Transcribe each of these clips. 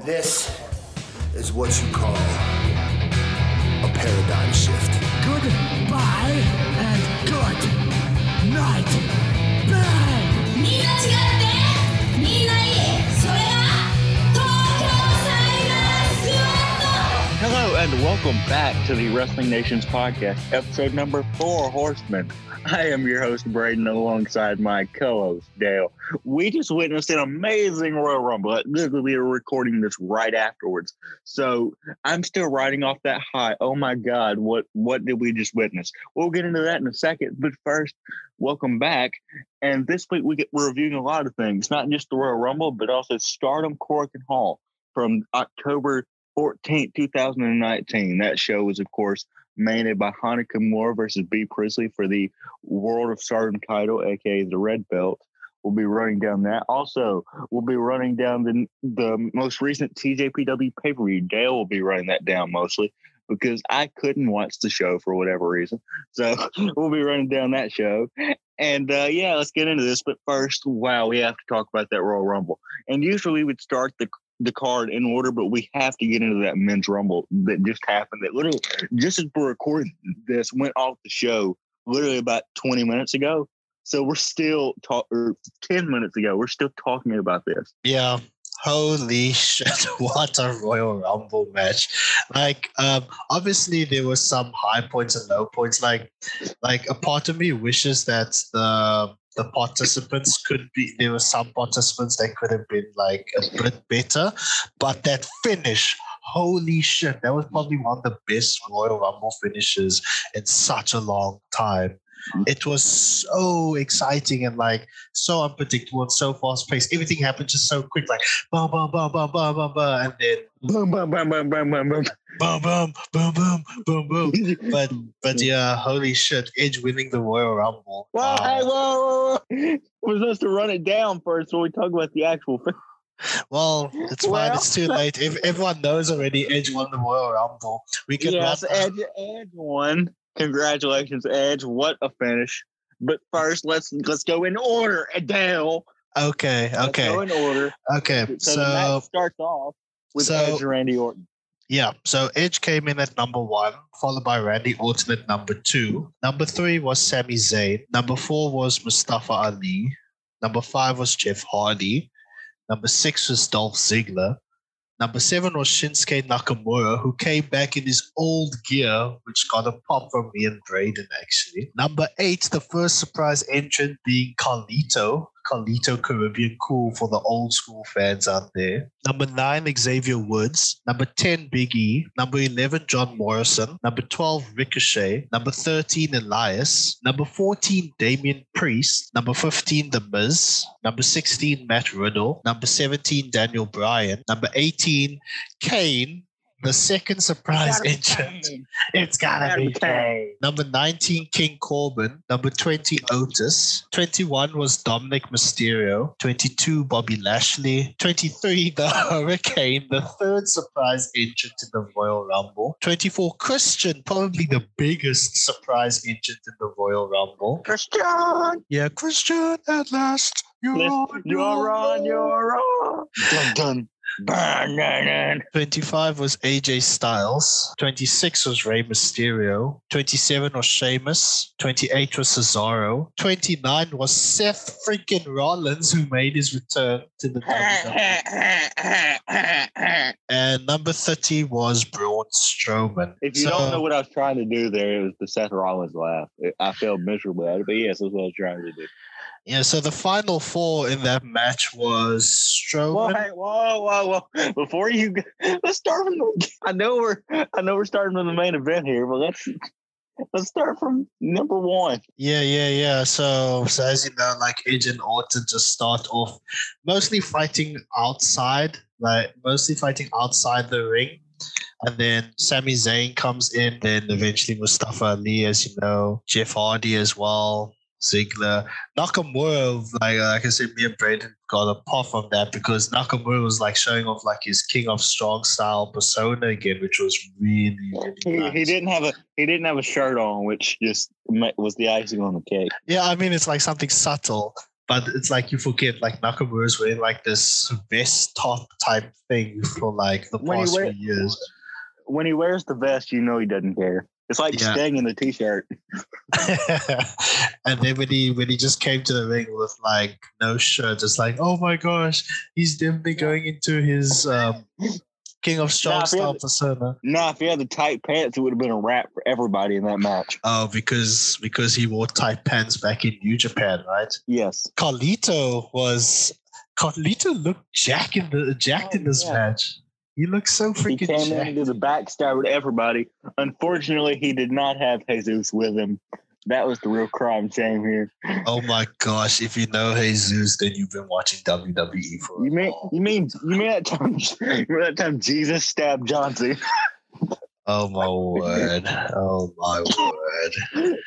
This is what you call a paradigm shift. Goodbye and good night. Bye. みんな違ってみんないい Hello and welcome back to the Wrestling Nations podcast, episode number four, Horsemen. I am your host, Braden, alongside my co-host, Dale. We just witnessed an amazing Royal Rumble. Literally, we are recording this right afterwards. So I'm still riding off that high. Oh my God, what what did we just witness? We'll get into that in a second. But first, welcome back. And this week we get, we're reviewing a lot of things, not just the Royal Rumble, but also Stardom, Korakuen Hall from October 14th, 2019. That show was, of course, mainly by Hana Kimura versus Bea Priestley for the World of Stardom title, aka the Red Belt. We'll be running down that. Also, we'll be running down the the most recent TJPW pay per view. Dale will be running that down mostly because I couldn't watch the show for whatever reason. So we'll be running down that show. And uh, yeah, let's get into this. But first, wow, we have to talk about that Royal Rumble. And usually we'd start the the card in order, but we have to get into that men's rumble that just happened. That literally, just as we're recording this, went off the show literally about 20 minutes ago. So we're still talk or 10 minutes ago, we're still talking about this. Yeah. Holy shit, what a Royal Rumble match. Like, um, obviously there was some high points and low points. Like, like a part of me wishes that the the participants could be there were some participants that could have been like a bit better, but that finish, holy shit, that was probably one of the best Royal Rumble finishes in such a long time. Mm-hmm. It was so exciting and like so unpredictable and so fast paced. Everything happened just so quick, like bum bum bum bum bum bum bum, and then Boom, boom, boom, boom, boom, boom, boom. boom boom boom boom boom boom. But but yeah, holy shit, Edge winning the Royal Rumble. Whoa, Wow. hey, whoa, whoa, whoa. We're supposed to run it down first when we talk about the actual. fi- Well, it's fine. Well- It's too late. If everyone knows already, Edge won the Royal Rumble. We can Yes, run- Edge, Edge won. Congratulations, Edge. What a finish! But first, let's let's go in order. Adele. Okay, Let's okay, go in order. okay. So, the match So starts off with so- Edge and Randy Orton. yeah, so Edge came in at number one, followed by Randy Orton at number two. Number three was Sami Zayn. Number four was Mustafa Ali. Number five was Jeff Hardy. Number six was Dolph Ziggler. Number seven was Shinsuke Nakamura, who came back in his old gear, which got a pop from me and Braden, actually. Number eight, the first surprise entrant being Carlito. Carlito Caribbean Cool for the old school fans out there. Number nine, Xavier Woods. Number 10, Big E. Number 11, John Morrison. Number 12, Ricochet. Number 13, Elias. Number 14, Damian Priest. Number 15, The Miz. Number 16, Matt Riddle. Number 17, Daniel Bryan. Number 18, Kane. The second surprise entrant. It's gotta be Kane. Number 19, King Corbin. Number 20, Otis. 21 was Dominic Mysterio. 22, Bobby Lashley. 23, the Hurricane, the third surprise entrant in the Royal Rumble. 24, Christian, probably the biggest surprise entrant in the Royal Rumble. Christian, Yeah, Christian, at last. You're on, you're on, you're on. Dun dun. Burn, dun, dun. 25 was AJ Styles. 26 was Rey Mysterio. 27 was Sheamus. 28 was Cesaro. 29 was Seth freaking Rollins, who made his return to the WWE. And number 30 was Braun Strowman. If you So- don't know what I was trying to do there, it was the Seth Rollins laugh. I failed miserably at it, but yes, that's what I was trying to do. Yeah, so the final four in that match was Whoa, Strowman. hey, whoa, whoa, whoa! Before you, let's start from the. I know we're, I know we're starting from the main event here, but let's let's start from number one. Yeah, yeah, yeah. So, so as you know, like Edge and Orton just start off mostly fighting outside, like mostly fighting outside the ring. And then Sami Zayn comes in, then eventually Mustafa Ali, as you know, Jeff Hardy as well, Ziggler. Nakamura, like, like I said, me and Braden got a pop from that because Nakamura was like showing off like his King of Strong style persona again, which was really, really He, nice. he didn't have a he didn't have a shirt on, which just was the icing on the cake. Yeah, I mean it's like something subtle, but it's like you forget like Nakamura's wearing like this vest top type thing for like the past wear- few years. When he wears the vest, you know he doesn't care. It's like Yeah. staying in the t-shirt. and then when he when he just came to the ring with like no shirt, it's like, oh my gosh, he's definitely going into his um, King of Strong Nah, if he Style had- persona. Nah, if he had the tight pants, it would have been a wrap for everybody in that match. Oh, because because he wore tight pants back in New Japan, right? Yes. Carlito was Carlito looked jack in the jacked in Oh, this yeah. match. He looked so He freaking came in jacked. did the backstab with everybody. Unfortunately, he did not have Jesus with him. That was the real crime shame here. Oh my gosh! If you know Jesus, then you've been watching WWE for. You mean you mean you mean that time you mean that time Jesus stabbed John Cena? Oh my word! Oh my word!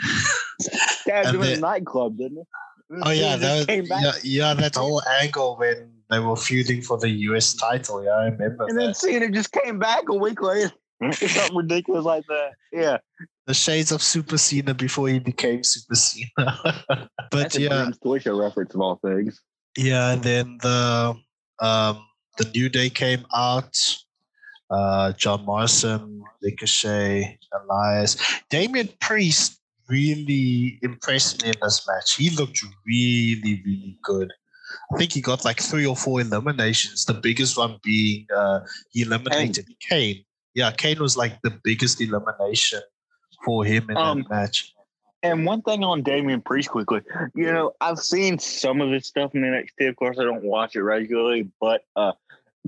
Stabbed And him in then- a nightclub, didn't he? Oh yeah, that came back yeah, yeah, that whole angle when they were feuding for the US title. Yeah, I remember and then that. Cena just came back a week later. Something ridiculous like that. Yeah. The shades of Super Cena before he became Super Cena. but That's yeah, Show reference of all things. yeah, and then the um the New Day came out. Uh, John Morrison, Ricochet, Elias, Damian Priest really impressed me in this match. He looked really, really good. I think he got like three or four eliminations. The biggest one being uh, he eliminated Kane. Yeah, Kane was like the biggest elimination for him in Um, that match. And one thing on Damian Priest quickly, you know, I've seen some of his stuff in NXT. Of course, I don't watch it regularly, but uh,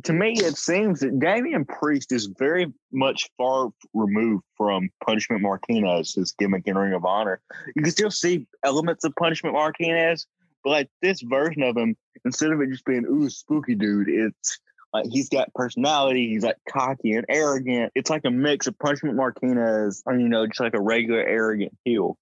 to me, it seems that Damian Priest is very much far removed from Punishment Martinez, his gimmick in Ring of Honor. You can still see elements of Punishment Martinez, but like this version of him, instead of it just being ooh spooky dude, it's like he's got personality. He's like cocky and arrogant. It's like a mix of Punishment Martinez, or you know, just like a regular arrogant heel.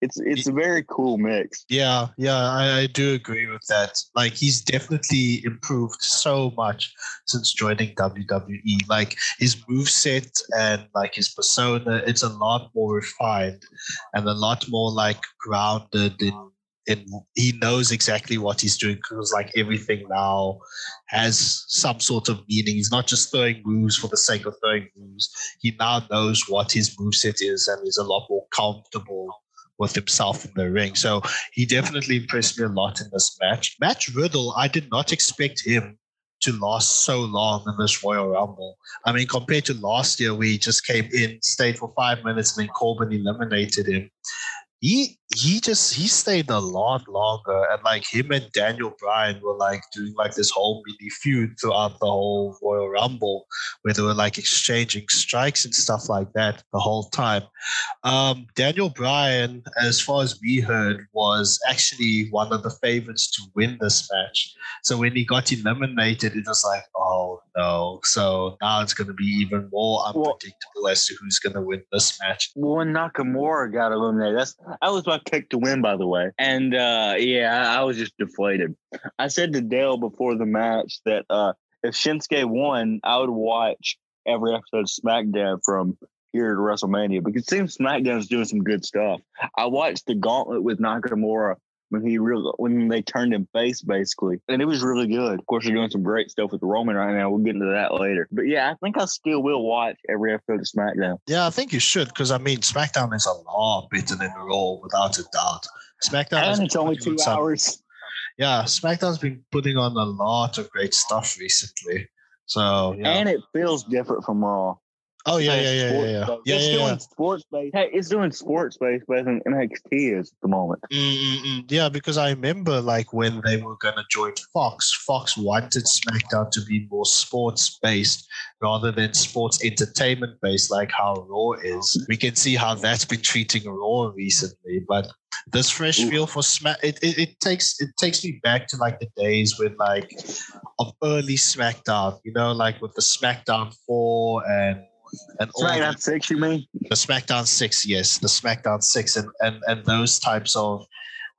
It's it's a very cool mix. Yeah, yeah, I, I do agree with that. Like he's definitely improved so much since joining WWE. Like his moveset and like his persona, it's a lot more refined and a lot more like grounded in in he knows exactly what he's doing because like everything now has some sort of meaning. He's not just throwing moves for the sake of throwing moves. He now knows what his moveset is and is a lot more comfortable with himself in the ring. So he definitely impressed me a lot in this match. Matt Riddle, I did not expect him to last so long in this Royal Rumble. I mean, compared to last year, we just came in, stayed for five minutes, and then Corbin eliminated him. He he just he stayed a lot longer, and like him and Daniel Bryan were like doing like this whole mini feud throughout the whole Royal Rumble, where they were like exchanging strikes and stuff like that the whole time. Um, Daniel Bryan, as far as we heard, was actually one of the favorites to win this match. So when he got eliminated, it was like, oh no. So now it's going to be even more Well- unpredictable as to who's going to win this match. When Nakamura got eliminated, that's that was my pick to win, by the way. And uh, yeah, I, I was just deflated. I said to Dale before the match that uh, if Shinsuke won, I would watch every episode of SmackDown from here to WrestleMania because it seems SmackDown's doing some good stuff. I watched the Gauntlet with Nakamura when he really when they turned him face basically, and it was really good. Of course, they're doing some great stuff with Roman right now. We'll get into that later. But yeah, I think I still will watch every episode of SmackDown. Yeah, I think you should because I mean, SmackDown is a lot better than Raw without a doubt. SmackDown And it's only two on some- hours. Yeah, SmackDown's been putting on a lot of great stuff recently. So yeah. and it feels different from Raw. Oh yeah, It's yeah, yeah, sports yeah, yeah. based. Yeah, it's yeah, doing yeah. sports based. Hey, it's doing sports based better than NXT is at the moment. Mm-mm-mm. Yeah, because I remember like when they were gonna join Fox, Fox wanted SmackDown to be more sports based rather than sports entertainment based, like how Raw is. We can see how that's been treating Raw recently, but this fresh Ooh. feel for Smack it, it, it takes it takes me back to like the days when like of early SmackDown, you know, like with the SmackDown four and and SmackDown six, you mean? the SmackDown six, yes, the SmackDown six, and and and those types of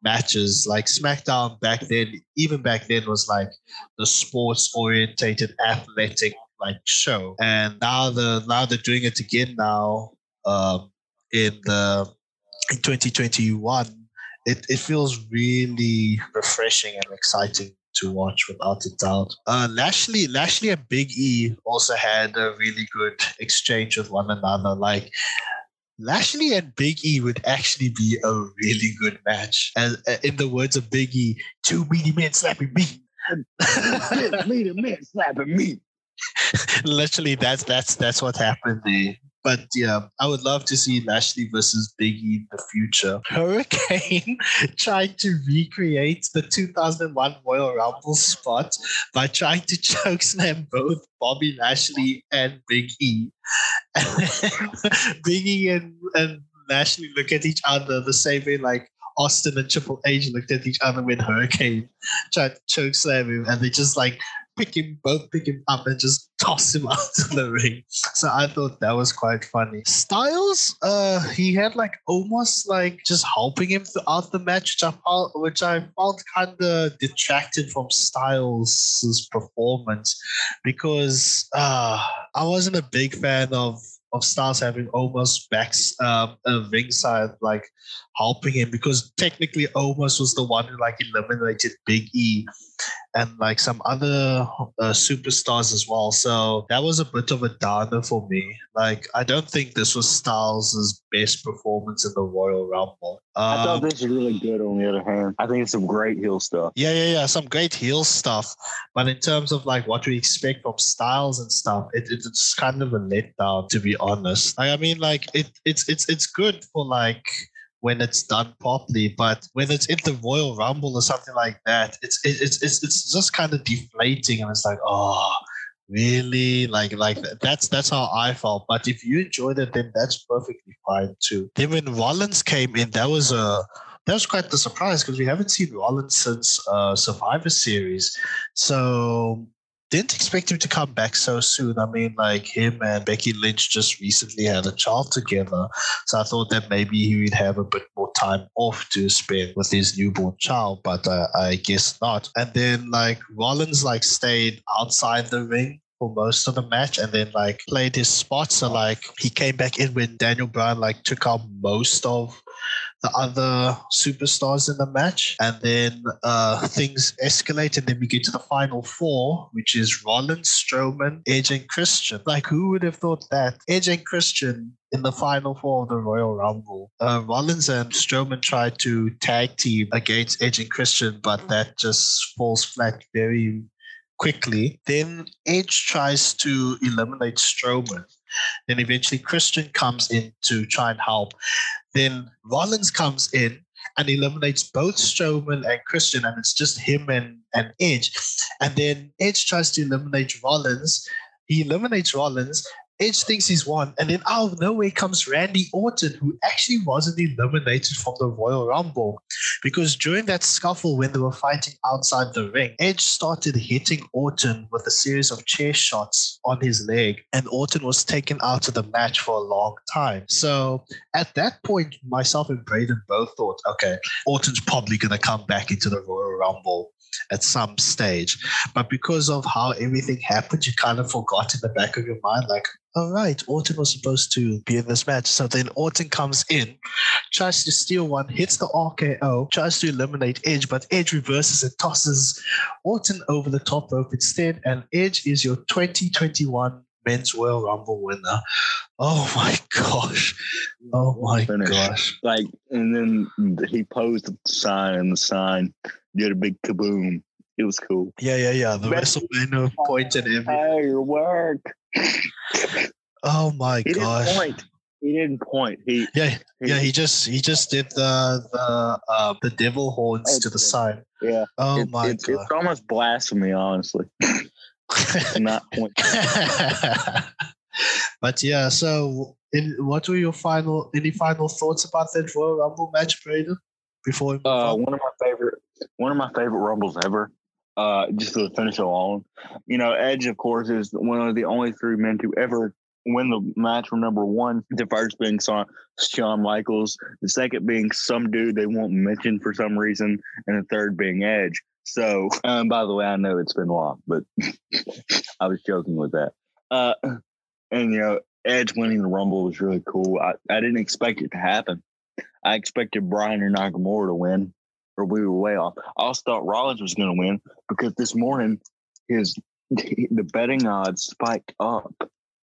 matches. Like SmackDown back then, even back then, was like the sports orientated, athletic like show, and now the now they're doing it again now um, in the in 2021. it, it feels really refreshing and exciting to watch without a doubt. Uh, Lashley, Lashley and Big E also had a really good exchange with one another. Like Lashley and Big E would actually be a really good match. And uh, in the words of Big E, two meaty men slapping me. me the man slapping me. Literally, that's that's that's what happened there. But yeah, I would love to see Lashley versus Biggie in the future. Hurricane tried to recreate the 2001 Royal Rumble spot by trying to chokeslam both Bobby Lashley and Big E. And Big E and, and Lashley look at each other the same way like Austin and Triple H looked at each other when Hurricane tried to chokeslam him, and they just like pick him, both pick him up and just toss him out of the ring. So I thought that was quite funny. Styles, uh, he had like Omos like just helping him throughout the match, which I found, which I found kind of detracted from Styles' performance because uh, I wasn't a big fan of of Styles having Omos backs um, a ringside like helping him because technically Omos was the one who like eliminated Big E and like some other uh, superstars as well. So that was a bit of a downer for me. Like I don't think this was Styles' best performance in the Royal Rumble. I thought Um, this was really good. On the other hand, I think it's some great heel stuff. yeah, yeah, yeah. Some great heel stuff. But in terms of like what we expect from styles and stuff, it, it- it's kind of a letdown to be honest. Like, I mean, like it, it's it's it's good for like when it's done properly, but when it's in the Royal Rumble or something like that, it's it's it's it's just kind of deflating, and it's like, oh, really? Like like that's that's how I felt. But if you enjoyed it, then that's perfectly fine too. Then when Rollins came in, that was a that was quite the surprise because we haven't seen Rollins since uh, Survivor Series. So didn't expect him to come back so soon. I mean, like him and Becky Lynch just recently had a child together. So I thought that maybe he would have a bit more time off to spend with his newborn child, but uh, I guess not. And then like Rollins like stayed outside the ring for most of the match and then like played his spot. So like he came back in when Daniel Bryan like took out most of the other superstars in the match. And then uh, things escalate, and then we get to the final four, which is Rollins, Strowman, Edge, and Christian. Like, who would have thought that? Edge and Christian in the final four of the Royal Rumble. Uh, Rollins and Strowman tried to tag team against Edge and Christian, but that just falls flat very quickly. Then Edge tries to eliminate Strowman. Then eventually Christian comes in to try and help. Then Rollins comes in and eliminates both Strowman and Christian, and it's just him and, and Edge. And then Edge tries to eliminate Rollins. He eliminates Rollins. Edge thinks he's won, and then out of nowhere comes Randy Orton, who actually wasn't eliminated from the Royal Rumble. Because during that scuffle when they were fighting outside the ring, Edge started hitting Orton with a series of chair shots on his leg, and Orton was taken out of the match for a long time. So at that point, myself and Braden both thought, okay, Orton's probably going to come back into the Royal Rumble at some stage. But because of how everything happened, you kind of forgot in the back of your mind, like, all right, Orton was supposed to be in this match. So then Orton comes in, tries to steal one, hits the RKO, tries to eliminate Edge, but Edge reverses and tosses Orton over the top rope instead. And Edge is your 2021 Men's Royal Rumble winner. Oh my gosh. Oh my Finish. gosh. Like, and then he posed the sign, and the sign did a big kaboom. It was cool. Yeah, yeah, yeah. The Best- WrestleMania point and everything. Your work. Oh my He didn't point. He didn't point. He Yeah, yeah. He just he just did the the uh, the devil horns to the side. yeah. Oh It- my it's, god. it's almost blasphemy, honestly. not point. but yeah, so in, what were your final any final thoughts about that Royal Rumble match, Braden? Before Uh, on? one of my favorite, one of my favorite rumbles ever. Uh, just the finish alone, you know, Edge, of course, is one of the only three men to ever win the match from number one. The first being Shawn Michaels, the second being some dude they won't mention for some reason, and the third being Edge. So, um, by the way, I know it's been long, but I was joking with that. Uh, and you know, Edge winning the Rumble was really cool. I, I didn't expect it to happen. I expected Bryan or Nakamura to win, or we were way off. I also thought Rollins was going to win because this morning his the betting odds spiked up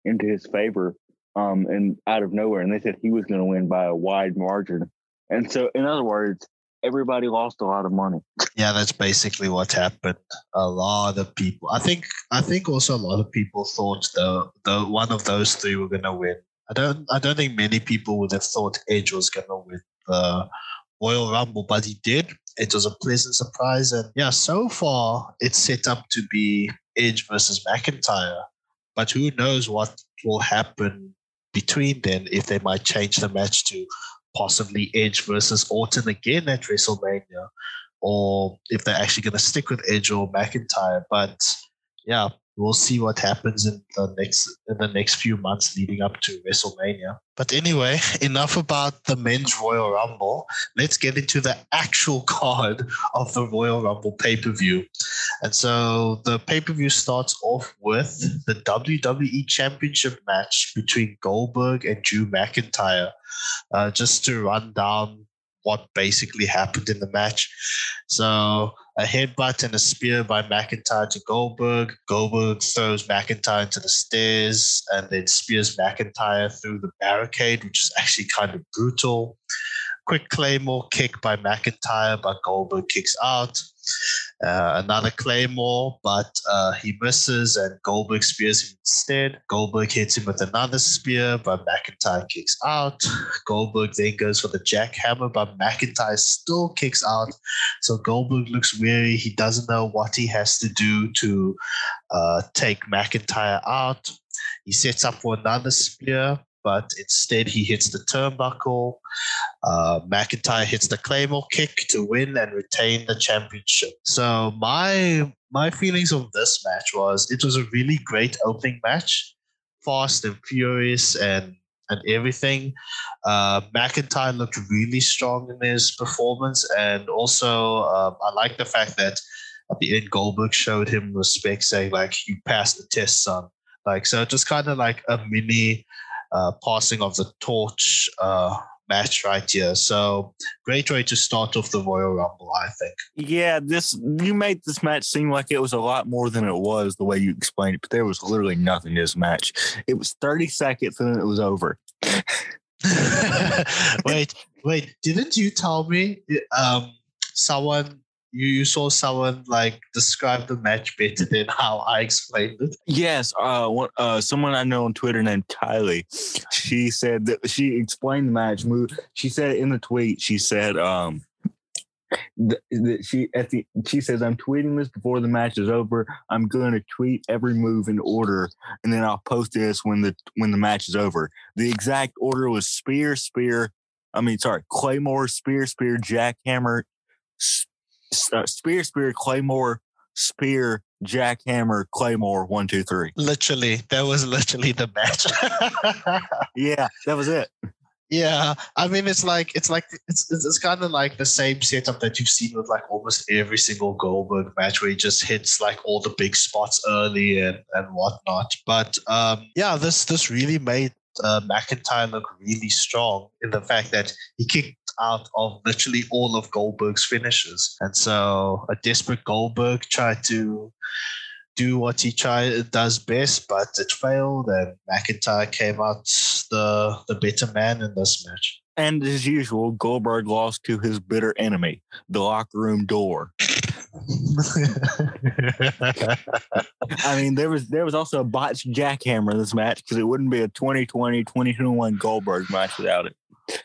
into his favor, um, and out of nowhere, and they said he was going to win by a wide margin. And so, in other words, everybody lost a lot of money. Yeah, that's basically what happened. A lot of people. I think. I think also a lot of people thought the the one of those three were gonna win. I don't. I don't think many people would have thought Edge was gonna win the Royal Rumble, but he did. It was a pleasant surprise, and yeah, so far it's set up to be Edge versus McIntyre. But who knows what will happen between then if they might change the match to possibly Edge versus Orton again at WrestleMania, or if they're actually going to stick with Edge or McIntyre. But yeah, we'll see what happens in the next in the next few months leading up to WrestleMania. But anyway, enough about the men's Royal Rumble. Let's get into the actual card of the Royal Rumble pay-per-view. And so the pay-per-view starts off with the WWE Championship match between Goldberg and Drew McIntyre. Uh, just to run down what basically happened in the match. So a headbutt and a spear by McIntyre to Goldberg. Goldberg throws McIntyre into the stairs and then spears McIntyre through the barricade, which is actually kind of brutal. Quick Claymore kick by McIntyre, but Goldberg kicks out. Uh, another Claymore, but uh, he misses and Goldberg spears him instead. Goldberg hits him with another spear, but McIntyre kicks out. Goldberg then goes for the jackhammer, but McIntyre still kicks out. So Goldberg looks weary. He doesn't know what he has to do to uh, take McIntyre out. He sets up for another spear, but instead he hits the turnbuckle. Uh, McIntyre hits the Claymore kick to win and retain the championship. So my my feelings of this match was it was a really great opening match, fast and furious and and everything. Uh, McIntyre looked really strong in his performance, and also um, I like the fact that at the end Goldberg showed him respect, saying like "You passed the test, son." Like so, just kind of like a mini uh, passing of the torch uh, match right here. So great way to start off the Royal Rumble, I think. Yeah, this you made this match seem like it was a lot more than it was the way you explained it, but there was literally nothing to this match. It was 30 seconds and then it was over. wait, wait, didn't you tell me um, someone you, you saw someone like describe the match better than how I explained it. Yes, uh, one, uh, someone I know on Twitter named Kylie, she said that she explained the match. She said in the tweet, she said, um, that she at the she says I'm tweeting this before the match is over. I'm going to tweet every move in order, and then I'll post this when the when the match is over. The exact order was spear, spear. I mean, sorry, Claymore, spear, spear, jackhammer, uh, spear, spear, claymore, spear, jackhammer, claymore, one, two, three. Literally, that was literally the match. yeah, that was it. Yeah, I mean, it's like it's like it's it's, it's kind of like the same setup that you've seen with like almost every single Goldberg match, where he just hits like all the big spots early and and whatnot. But um, yeah, this this really made uh, McIntyre look really strong in the fact that he kicked out of literally all of Goldberg's finishes. And so a desperate Goldberg tried to do what he tried does best, but it failed, and McIntyre came out the the better man in this match. And as usual, Goldberg lost to his bitter enemy, the locker room door. I mean, there was there was also a botched jackhammer in this match because it wouldn't be a 2020 2021 Goldberg match without it.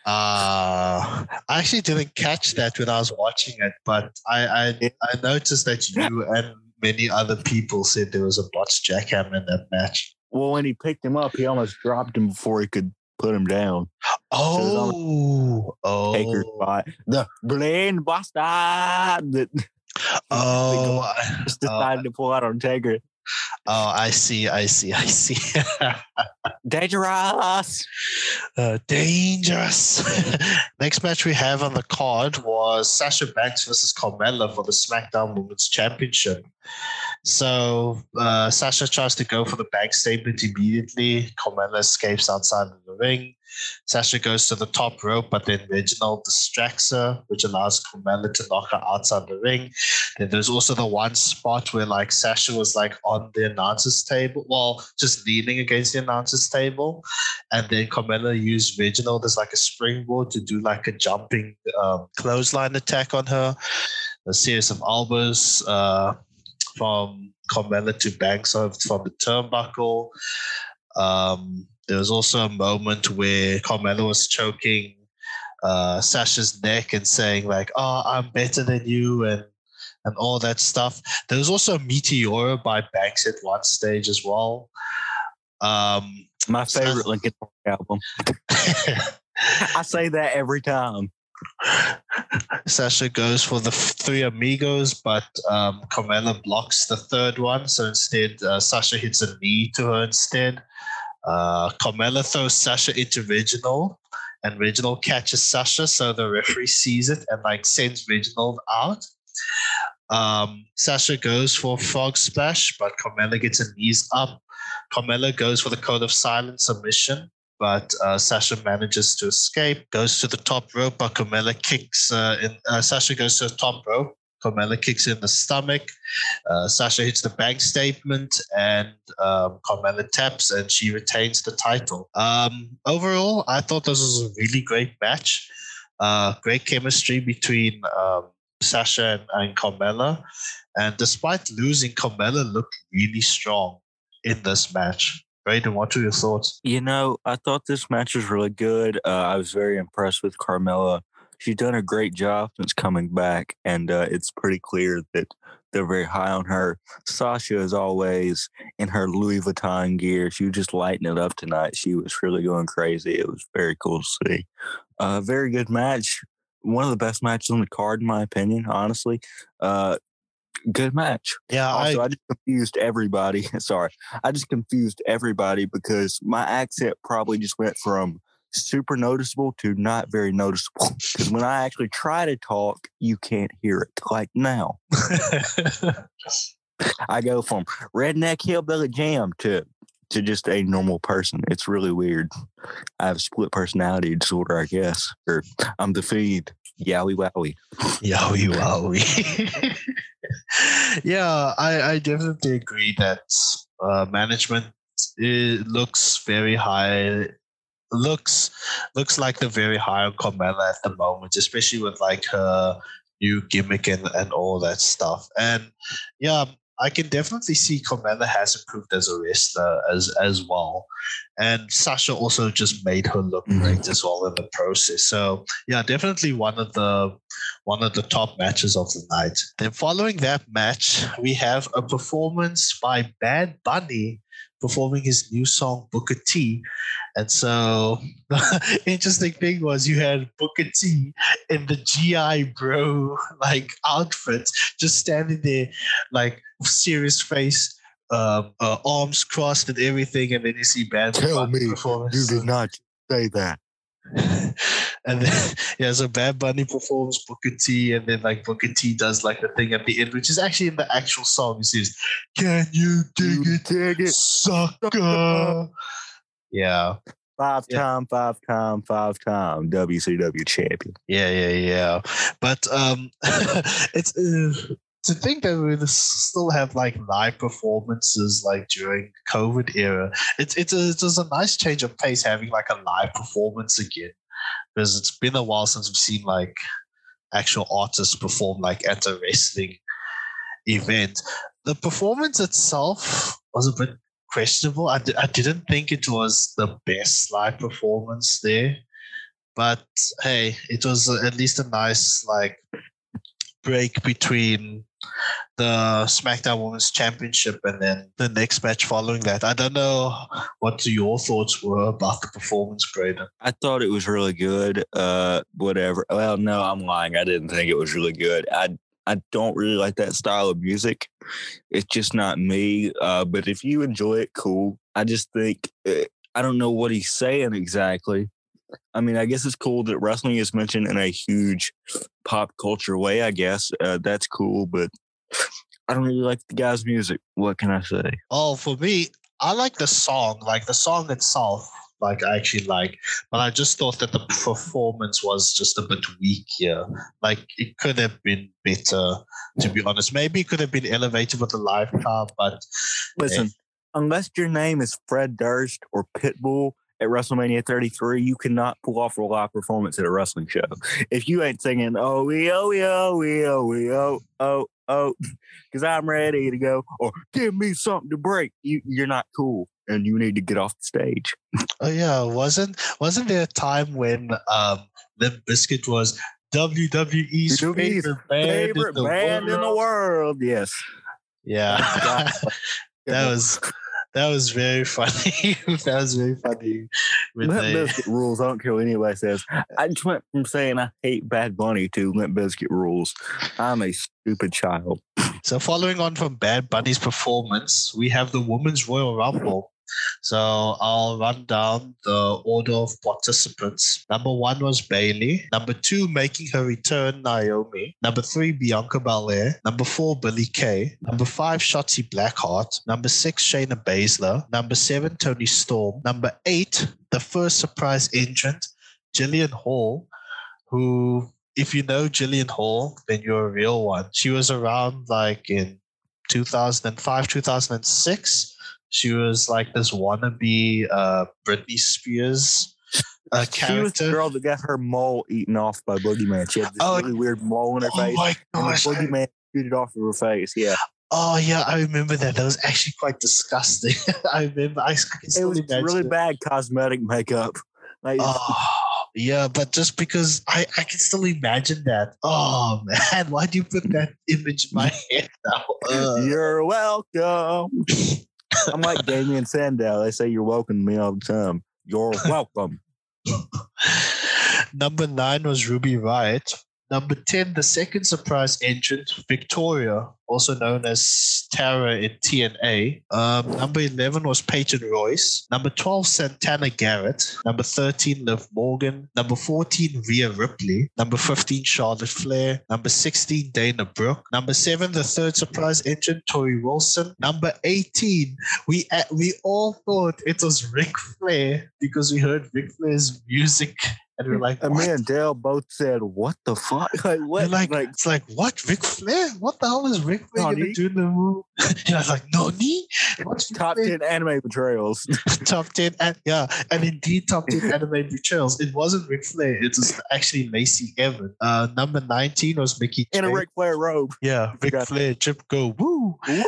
Uh, I actually didn't catch that when I was watching it, but I I, I noticed that you and many other people said there was a botched jackhammer in that match. Well, when he picked him up, he almost dropped him before he could put him down. Oh, oh, Taker spot, the brain buster that oh, just decided uh, to pull out on Taker. Oh, I see, I see, I see. Dangerous. Uh, dangerous. Next match we have on the card was Sasha Banks versus Carmella for the SmackDown Women's Championship. So uh, Sasha tries to go for the bank statement immediately. Carmella escapes outside of the ring. Sasha goes to the top rope, but then Reginald distracts her, which allows Carmella to knock her outside the ring. Then there's also the one spot where like Sasha was like on the announcer's table, well, just leaning against the announcer's table, and then Carmella used Reginald as like a springboard to do like a jumping um, clothesline attack on her. A series of elbows uh, from Carmella to Banks from the turnbuckle. Um, there was also a moment where Carmella was choking uh, Sasha's neck and saying like, "Oh, I'm better than you," and and all that stuff. There was also Meteora by Banks at one stage as well. Um, My favorite Linkin Park album. I say that every time. Sasha goes for the three amigos, but um, Carmella blocks the third one. So instead, uh, Sasha hits a knee to her instead. Uh, throws Sasha into Reginald, and Reginald catches Sasha. So the referee sees it and like sends Reginald out. Um, Sasha goes for frog splash, but Carmella gets her knees up. Carmella goes for the code of silence submission, but uh, Sasha manages to escape, goes to the top rope, but Carmella kicks uh, in. Uh, Sasha goes to the top rope. Carmella kicks in the stomach. Uh, Sasha hits the bank statement, and um, Carmella taps, and she retains the title. Um, overall, I thought this was a really great match. Uh, great chemistry between um, Sasha and, and Carmella. And despite losing, Carmella looked really strong in this match. Braden, what were your thoughts? You know, I thought this match was really good. Uh, I was very impressed with Carmella. She's done a great job since coming back, and uh, it's pretty clear that they're very high on her. Sasha, is always, in her Louis Vuitton gear, she was just lighting it up tonight. She was really going crazy. It was very cool to see. A uh, very good match. One of the best matches on the card, in my opinion, honestly. Uh, good match. Yeah, Also, I I, just confused everybody. Sorry, I just confused everybody because my accent probably just went from super noticeable to not very noticeable. Because when I actually try to talk, you can't hear it. Like now, I go from redneck hillbilly jam to to just a normal person. It's really weird. I have split personality disorder, I guess, or I'm the feed. Yowie wowie. Yowie wowie. yeah, I, I definitely agree that uh, management it looks very high. Looks looks like they're very high on Carmella at the moment, especially with like her new gimmick and, and all that stuff. And yeah, I can definitely see Carmella has improved as a wrestler as as well. And Sasha also just made her look Mhm. great as well in the process. So yeah, definitely one of the one of the top matches of the night. Then following that match, we have a performance by Bad Bunny performing his new song Booker T. And so the interesting thing was you had Booker T in the GI bro like outfit, just standing there like serious face, uh, uh, arms crossed and everything, and then you see Bad Tell Bunny me performance. You did not say that. and then yeah, so Bad Bunny performs Booker T, and then like Booker T does like the thing at the end, which is actually in the actual song. He says, "Can you dig it, dig it. sucker?" Yeah, Five Yeah. time, five time, five time WCW champion. yeah, yeah, yeah. But um, it's uh, to think that we still have like live performances like during COVID era. It's it's a, it was a nice change of pace having like a live performance again because it's been a while since we've seen like actual artists perform like at a wrestling event. The performance itself was a bit questionable. I, I didn't think it was the best live performance there, but hey, it was at least a nice like break between the SmackDown Women's Championship and then the next match following that. I don't know what your thoughts were about the performance, Braden. I thought it was really good. Uh, whatever. Well, no, I'm lying. I didn't think it was really good. I I don't really like that style of music. It's just not me. Uh, but if you enjoy it, cool. I just think uh, I don't know what he's saying exactly. I mean, I guess it's cool that wrestling is mentioned in a huge pop culture way. I guess uh, that's cool, but I don't really like the guy's music. What can I say? Oh, for me, I like the song. Like the song itself like I actually like, but I just thought that the performance was just a bit weak here. Like it could have been better, to be honest. Maybe it could have been elevated with a live car, but Listen, eh. unless your name is Fred Durst or Pitbull at WrestleMania 33, you cannot pull off a live performance at a wrestling show. If you ain't singing, oh, we, oh, we, oh, we, oh, we, oh, oh, oh, because I'm ready to go, or give me something to break, you, you're not cool and you need to get off the stage. oh yeah, wasn't wasn't there a time when um the Bizkit was WWE's WWE's favorite band, in, the band in the world. Yes. Yeah, that was that was very funny. that was very funny. Limp Bizkit rules. I don't care what anybody says. I just went from saying I hate Bad Bunny to Limp Bizkit rules. I'm a stupid child. So, following on from Bad Bunny's performance, we have the Women's Royal Rumble. So, I'll run down the order of participants. Number one was Bayley. Number two, making her return, Naomi. Number three, Bianca Belair. Number four, Billie Kay. Number five, Shotzi Blackheart. Number six, Shayna Baszler. Number seven, Toni Storm. Number eight, the first surprise entrant, Jillian Hall, who if you know Jillian Hall, then you're a real one. She was around like in 2005, 2006. She was like this wannabe uh, Britney Spears uh, She was the girl that got her mole eaten off by Boogeyman. She had this Oh, really weird mole in her Oh face. my And gosh! I- Boogeyman shooted off of her face. Yeah. oh yeah, I remember that. That was actually quite disgusting. I remember. I, I can It was imagine really it. bad cosmetic makeup. Like, Oh, yeah, but just because I, I can still imagine that. Oh man, why do you put that image in my head now? Uh, You're welcome. I'm like Damien Sandow. They say you're welcome to me all the time. You're welcome. Number nine was Ruby Riot. Number 10, the second surprise entrant, Victoria, also known as Tara in TNA. Um, number 11 was Peyton Royce. Number 12, Santana Garrett. Number 13, Liv Morgan. Number 14, Rhea Ripley. Number 15, Charlotte Flair. Number 16, Dana Brooke. Number 7, the third surprise entrant, Torrie Wilson. Number 18, we uh, we all thought it was Ric Flair because we heard Ric Flair's music and we we're like, And me and Dale both said, "What the fuck? Like what? like, like, it's like what Ric Flair? What the hell is Ric Flair gonna do in the movie? and I was like, Nani? What's top Flair? ten anime betrayals." top ten and yeah, and indeed top ten anime betrayals. It wasn't Ric Flair, it was actually Lacey Evans. Uh number 19 was Mickie in a. Ric Flair robe. Yeah, Ric. Flair, Chip go, woo. Woo.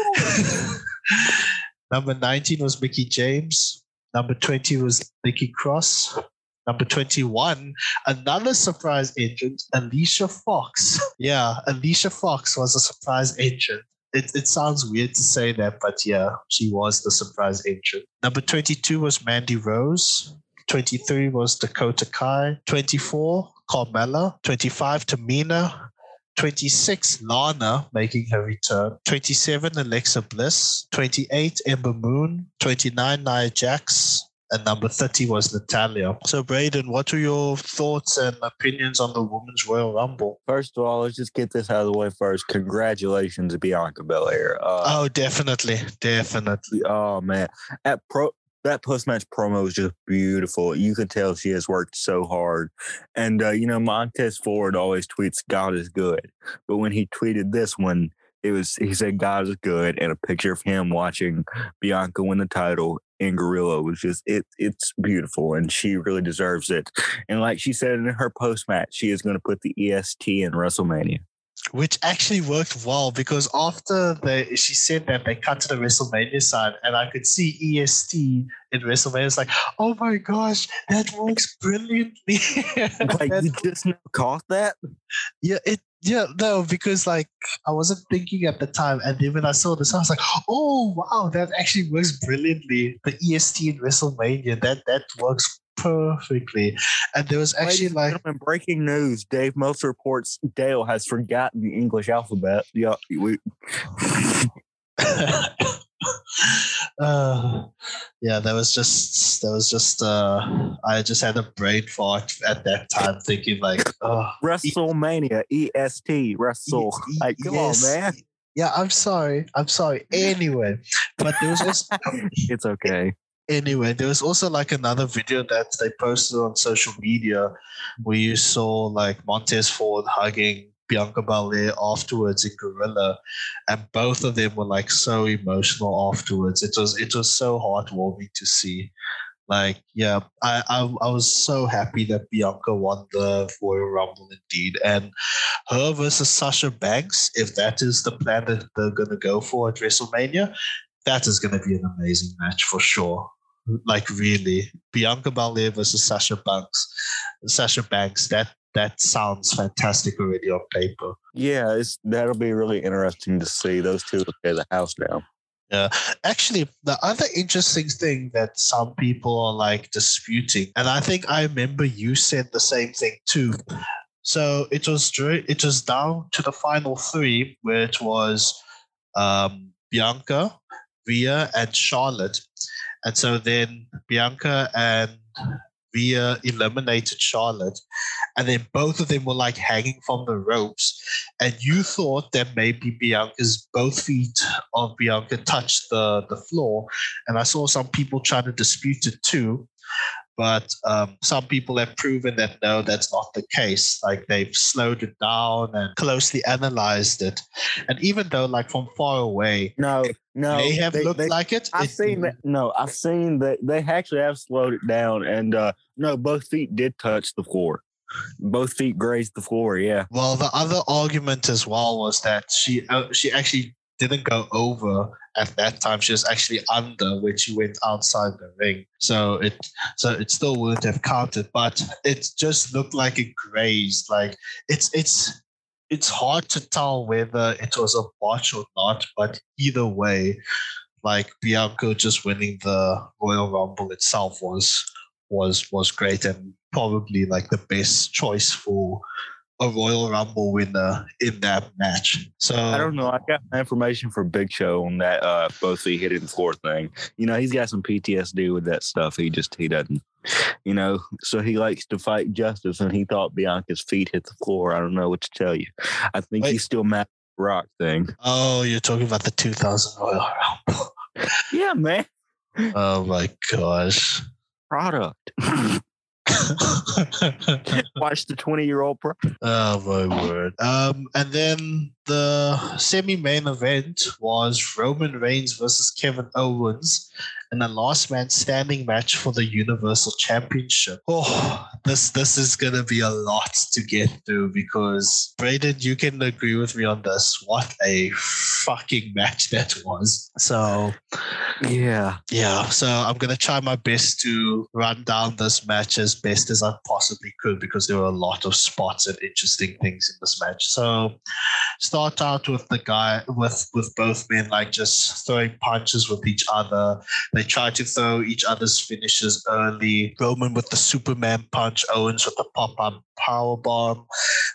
Number 19 was Mickie James. Number 20 was Nikki Cross. Number 21, another surprise agent, Alicia Fox. Yeah, Alicia Fox was a surprise agent. It, it sounds weird to say that, but yeah, she was the surprise agent. Number 22 was Mandy Rose. 23 was Dakota Kai. 24, Carmella. 25, Tamina. 26, Lana making her return. 27, Alexa Bliss. 28, Ember Moon. 29, Nia Jax. And number 30 was Natalya. So, Braden, what are your thoughts and opinions on the Women's Royal Rumble? First of all, let's just get this out of the way first. Congratulations, Bianca Belair. Uh, Oh, definitely. Definitely. oh man, that pro that post match promo was just beautiful. You could tell she has worked so hard. And uh, you know, Montez Ford always tweets "God is good," but when he tweeted this one, it was he said "God is good" and a picture of him watching Bianca win the title. In Gorilla was just it. It's beautiful, and she really deserves it. And like she said in her post match, she is going to put the EST in WrestleMania. which actually worked well because after they she said that they cut to the WrestleMania side and I could see EST in WrestleMania. It's like, oh my gosh, that works brilliantly. Like you just caught that. yeah, it yeah, no, because like I wasn't thinking at the time, and then when I saw this, I was like, oh wow, that actually works brilliantly. The EST in WrestleMania, that that works perfectly. And there was actually Ladies like breaking news: Dave Most reports Dale has forgotten the English alphabet. Yeah, we, uh, yeah, that was just that was just uh I just had a brain fart at that time thinking like oh WrestleMania, EST, Wrestle. e- Like, come yes. on, man. Yeah, I'm sorry. I'm sorry. Anyway, but there was also It's okay. anyway, there was also like another video that they posted on social media where you saw like Montez Ford hugging Bianca Belair afterwards in Gorilla, and both of them were like so emotional afterwards. It was it was so heartwarming to see. Like, yeah, I, I I was so happy that Bianca won the Royal Rumble indeed, and her versus Sasha Banks. If that is the plan that they're gonna go for at WrestleMania, that is gonna be an amazing match for sure. Like, really, Bianca Belair versus Sasha Banks. Sasha Banks. That that sounds fantastic already on paper. Yeah, it's that'll be really interesting to see those two tear the house now. Yeah. Actually, the other interesting thing that some people are like disputing, and I think I remember you said the same thing too. So it was it was down to the final three, where it was um, Bianca, Rhea, and Charlotte. And so then Bianca and Rhea eliminated Charlotte, and then both of them were like hanging from the ropes. And you thought that maybe Bianca's both feet of Bianca touched the, the floor. And I saw some people trying to dispute it too. But um, some people have proven that no, that's not the case. Like they've slowed it down and closely analyzed it. And even though, like from far away, No, no, they have they- looked they- like it, I've it seen that. No, I've seen that they actually have slowed it down, and uh no, both feet did touch the floor. Both feet grazed the floor. Yeah. Well, the other argument as well was that she uh, she actually didn't go over at that time. She was actually under when she went outside the ring. So it so it still wouldn't have counted, but it just looked like it grazed. Like it's it's it's hard to tell whether it was a botch or not, but either way, like Bianca just winning the Royal Rumble itself was was was great and probably like the best choice for a Royal Rumble winner in that match. So I don't know. I got information for Big Show on that uh both the floor thing. You know, he's got some PTSD with that stuff. He just he doesn't. You know, so he likes to fight justice, and he thought Bianca's feet hit the floor. I don't know what to tell you. I think Wait. he's still mad Rock thing. Oh, you're talking about the 2000 Royal Rumble. Yeah, man. oh my gosh. Product. Watch the twenty-year-old pro. oh my word. Um, and then the semi-main event was Roman Reigns versus Kevin Owens in a last man standing match for the Universal Championship. Oh, this this is gonna be a lot to get through because Braden, you can agree with me on this. What a fucking match that was. So Yeah. yeah, so I'm gonna try my best to run down this match as best as I possibly could because there were a lot of spots and interesting things in this match. So start out with the guy with with both men like just throwing punches with each other. They try to throw each other's finishes early. Roman with the Superman punch, Owens with the pop up power bomb.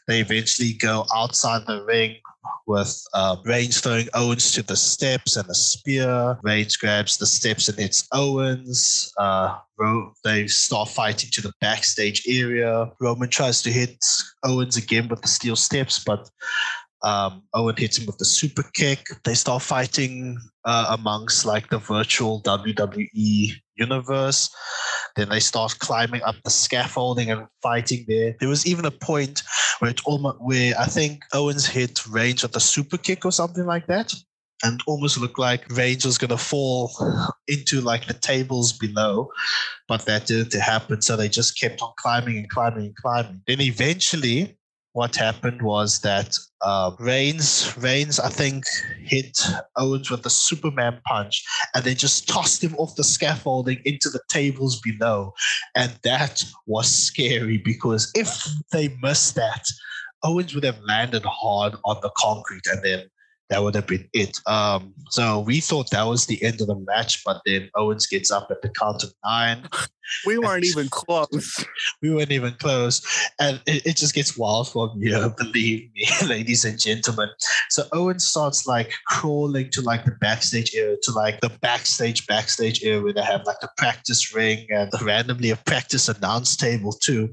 They eventually go outside the ring with uh, Reigns throwing Owens to the steps and a spear. Reigns grabs the steps and hits Owens. Uh, Ro- they start fighting to the backstage area. Roman tries to hit Owens again with the steel steps, but um, Owen hits him with the super kick. They start fighting uh, amongst like the virtual WWE universe. Then they start climbing up the scaffolding and fighting there. There was even a point where it almost where I think Owens hit Reigns with a super kick or something like that. And almost looked like Reigns was gonna fall into like the tables below, but that didn't happen. So they just kept on climbing and climbing and climbing. Then eventually, what happened was that uh, Reigns, Reigns, I think, hit Owens with a Superman punch, and they just tossed him off the scaffolding into the tables below, and that was scary because if they missed that, Owens would have landed hard on the concrete, and then that would have been it. Um, so we thought that was the end of the match, but then Owens gets up at the count of nine. We weren't even close. We weren't even close. And it, it just gets wild from here, believe me, ladies and gentlemen. So Owens starts like crawling to like the backstage area, to like the backstage, backstage area where they have like the practice ring and randomly a practice announce table too.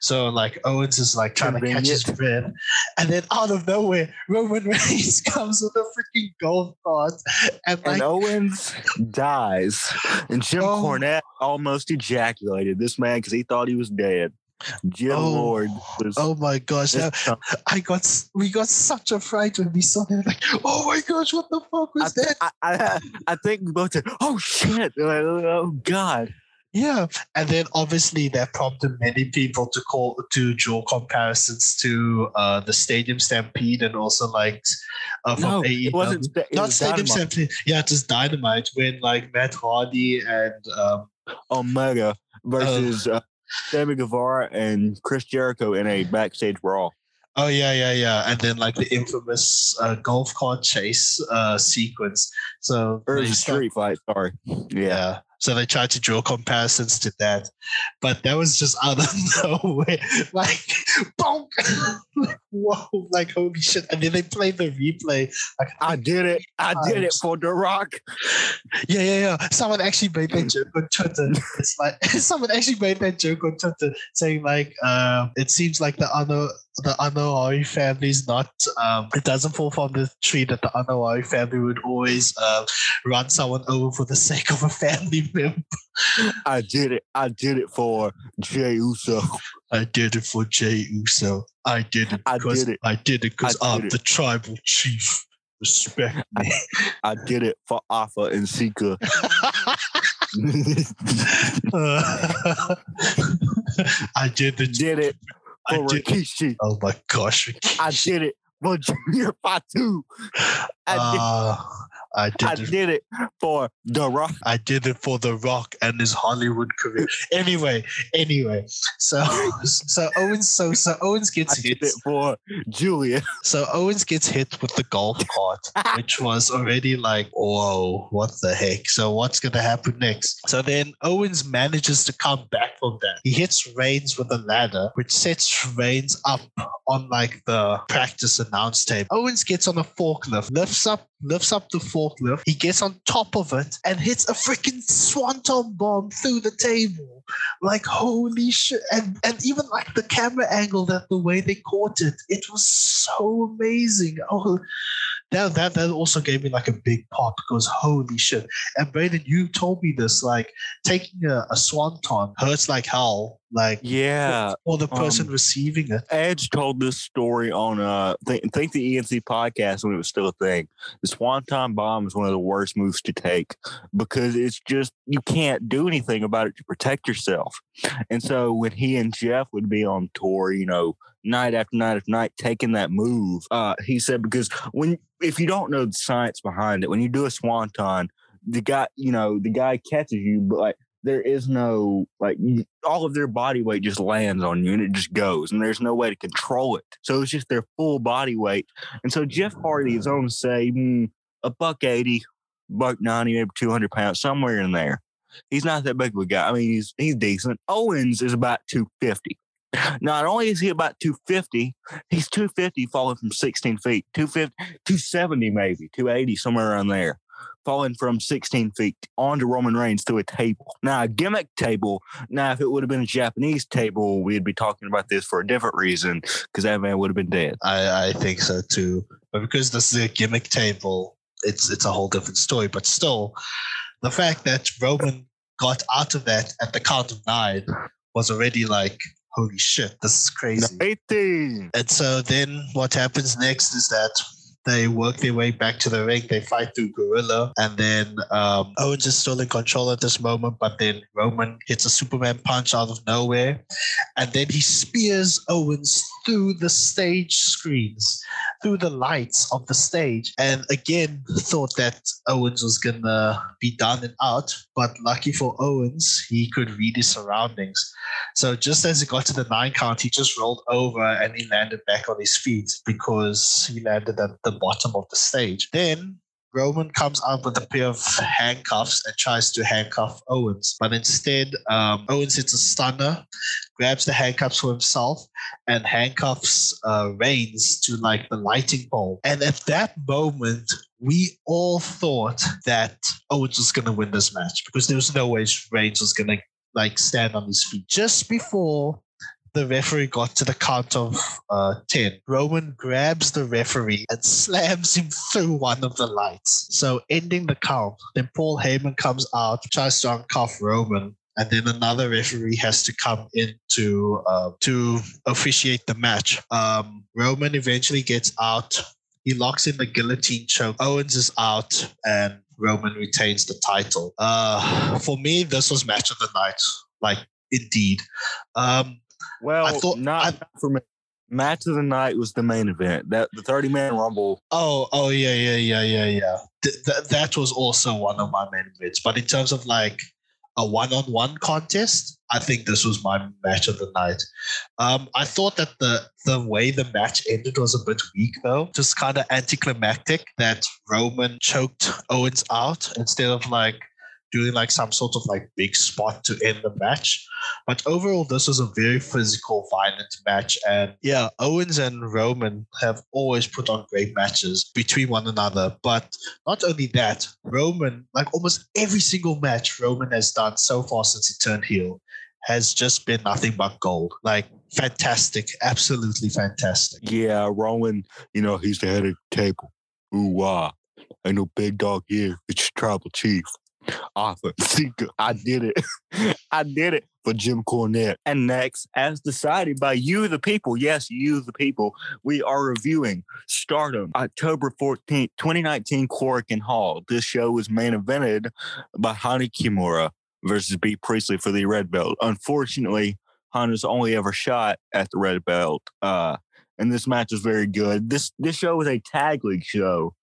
So like Owens is like trying to catch his breath, and then out of nowhere, Roman Reigns comes with a freaking golf cart, and like And Owens dies. And Jim Oh. Cornette almost ejaculated this man because he thought he was dead. Jim Oh. Lord was. oh my gosh, that- I got we got such a fright when we saw him Like, oh my gosh, what the fuck I, was that? I, I, I think we both said, "Oh shit!" Like, oh god! Yeah, and then obviously that prompted many people to call to draw comparisons to uh, the Stadium Stampede and also like uh, from No, AEW. it wasn't. It Not was Stadium Dynamite. Stampede. Yeah, just Dynamite when like Matt Hardy and um, Omega versus uh, Sammy Guevara and Chris Jericho in a backstage brawl. oh yeah yeah yeah, and then like the infamous uh, golf cart chase uh, sequence. So Or it they was a start- street fight. Sorry. Yeah. Yeah. So they tried to draw comparisons to that, but that was just out of nowhere. Like, bonk! like, whoa! Like, holy shit! And then they played the replay. Like, I did it. I did it for The Rock. yeah, yeah, yeah. Someone actually made that joke on Twitter. It's like someone actually made that joke on Twitter, saying like, um, it seems like the Ano the Anoa'i family is not. Um, it doesn't fall from the tree that the Anoa'i family would always uh, run someone over for the sake of a family member. I did it. I did it for Jey Uso. I did it for Jey Uso. I did it I because did it. I did it because I I'm it. the tribal chief. Respect me. I did it for Afa and Sika. I did the did it I for Rikishi. Oh my gosh. I did it for Junior Fatu. I, Uh, I did, I it. did it for The Rock. I did it for The Rock and his Hollywood career. Anyway, anyway, so so Owens so so Owens I gets did hit. it for Julia. So Owens gets hit with the golf cart, which was already like, whoa, what the heck? So what's gonna happen next? So then Owens manages to come back from that. He hits Reigns with a ladder, which sets Reigns up on like the practice announce table. Owens gets on a forklift, lifts up, lifts up the forklift. He gets on top of it and hits a freaking swanton bomb through the table. Like holy shit! And and even like the camera angle, that the way they caught it, it was so amazing. Oh, that that that also gave me like a big pop because holy shit! And Braden, you told me this like taking a, a swanton hurts like hell, like Yeah. or the person um, receiving it. Edge told this story on uh th- think the E&C podcast when it was still a thing. The Swanton bomb is one of the worst moves to take because it's just you can't do anything about it to protect yourself. And so when he and Jeff would be on tour, you know, night after night after night taking that move, uh, he said because when if you don't know the science behind it, when you do a swanton, the guy, you know, the guy catches you, but like there is no like all of their body weight just lands on you and it just goes and there's no way to control it. So it's just their full body weight. And so jeff hardy is on say mm, a buck 80 buck 90 maybe 200 pounds somewhere in there. He's not that big of a guy. I mean he's he's decent. Owens is about 250 not only is he about 250 he's 250 falling from 16 feet 250 270 maybe 280 somewhere around there falling from 16 feet onto Roman Reigns through a table. Now, a gimmick table. Now, if it would have been a Japanese table, we'd be talking about this for a different reason because that man would have been dead. I, I think so too. But because this is a gimmick table, it's it's a whole different story. But still, the fact that Roman got out of that at the count of nine was already like, holy shit, this is crazy. 18. And so then what happens next is that they work their way back to the ring. They fight through Gorilla. And then um, Owens is still in control at this moment, but then Roman hits a Superman punch out of nowhere. And then he spears Owens through the stage screens, through the lights of the stage. And again, thought that Owens was going to be done and out. But lucky for Owens, he could read his surroundings. So just as he got to the nine count, he just rolled over and he landed back on his feet because he landed at the bottom of the stage. Then Roman comes out with a pair of handcuffs and tries to handcuff Owens, but instead um, Owens hits a stunner, grabs the handcuffs for himself, and handcuffs uh, Reigns to like the lighting pole. And at that moment, we all thought that Owens was going to win this match because there was no way Reigns was going to like stand on his feet. Just before the referee got to the count of uh, 10, Roman grabs the referee and slams him through one of the lights. So ending the count. Then Paul Heyman comes out, tries to uncuff Roman, and then another referee has to come in to uh, to officiate the match. Um, Roman eventually gets out. He locks in the guillotine choke. Owens is out, and Roman retains the title. Uh, for me, this was match of the night. Like indeed. Um, Well, I thought- not, I- for me. Match of the night was the main event. That the 30 man rumble. Oh, oh yeah, yeah, yeah, yeah, yeah. Th- th- that was also one of my main events. But in terms of like a one-on-one contest, I think this was my match of the night. Um, I thought that the the way the match ended was a bit weak, though. Just kind of anticlimactic that Roman choked Owens out instead of like doing like some sort of like big spot to end the match. But overall, this was a very physical, violent match. And yeah, Owens and Roman have always put on great matches between one another. But not only that, Roman, like almost every single match Roman has done so far since he turned heel, has just been nothing but gold. Like fantastic, absolutely fantastic. Yeah, Roman, you know, he's the head of the table. Ooh, wow. Ain't no big dog here. It's tribal chief. Arthur Seeker. I did it. I did it for Jim Cornette. And next, as decided by you, the people, yes, you, the people, we are reviewing Stardom, October 14th, 2019, Korakuen Hall. This show was main evented by Hana Kimura versus Bea Priestley for the red belt. Unfortunately, Hana's only ever shot at the red belt. Uh, and this match was very good. This this show was a tag league show.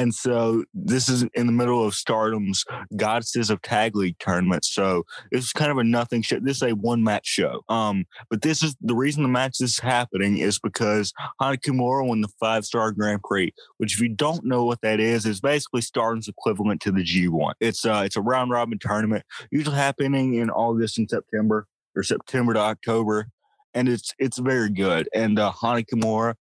And so this is in the middle of Stardom's Goddesses of Tag League tournament. So it's kind of a nothing show. This is a one match show. Um, but this is the reason the match is happening is because Hana Kimura won the five star Grand Prix, which if you don't know what that is, is basically Stardom's equivalent to the G1. It's uh it's a round robin tournament, usually happening in August and September or September to October. And it's it's very good. And uh, Hana Kimura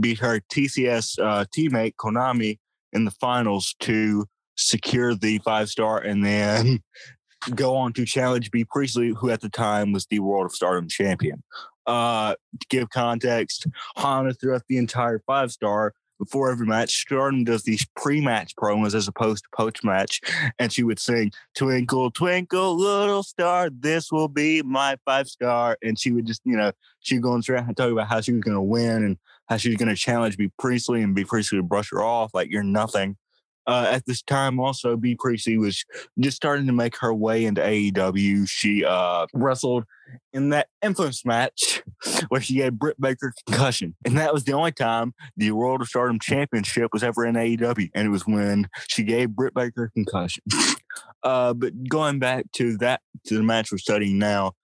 beat her TCS uh, teammate Konami in the finals to secure the five star and then go on to challenge Bea Priestley, who at the time was the World of Stardom champion. Uh, to give context, Hana throughout the entire five star before every match, Stardom does these pre-match promos as opposed to post-match, and she would sing "Twinkle, twinkle, little star, this will be my five star," and she would just, you know, she would go on and talk about how she was going to win and how she was going to challenge Bea Priestley, and Bea Priestley would brush her off like you're nothing. Uh, at this time, also Bea Priestley was just starting to make her way into AEW. She uh, wrestled in that infamous match where she gave Britt Baker concussion, and that was the only time the World of Stardom Championship was ever in AEW, and it was when she gave Britt Baker concussion. uh, but going back to that to the match we're studying now,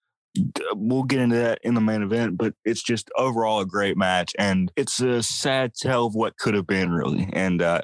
we'll get into that in the main event, but it's just overall a great match, and it's a sad tale of what could have been, really. And uh,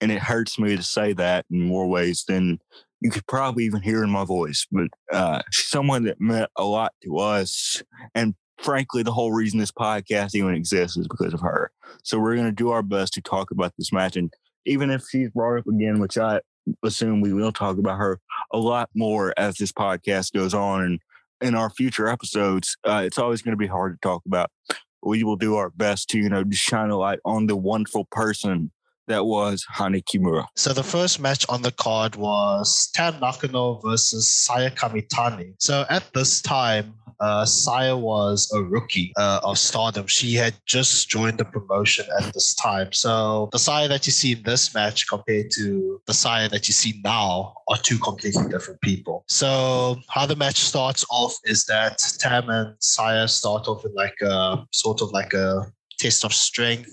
and it hurts me to say that in more ways than you could probably even hear in my voice. But uh, someone that meant a lot to us, and frankly, the whole reason this podcast even exists is because of her. So we're going to do our best to talk about this match, and even if she's brought up again, which I assume we will talk about her a lot more as this podcast goes on and in our future episodes, uh, it's always going to be hard to talk about. We will do our best to, you know, shine a light on the wonderful person that was Hana Kimura. So the first match on the card was Tam Nakano versus Saya Kamitani. So at this time, uh, Saya was a rookie uh, of Stardom. She had just joined the promotion at this time. So the Saya that you see in this match compared to the Saya that you see now are two completely different people. So how the match starts off is that Tam and Saya start off in like a sort of like a test of strength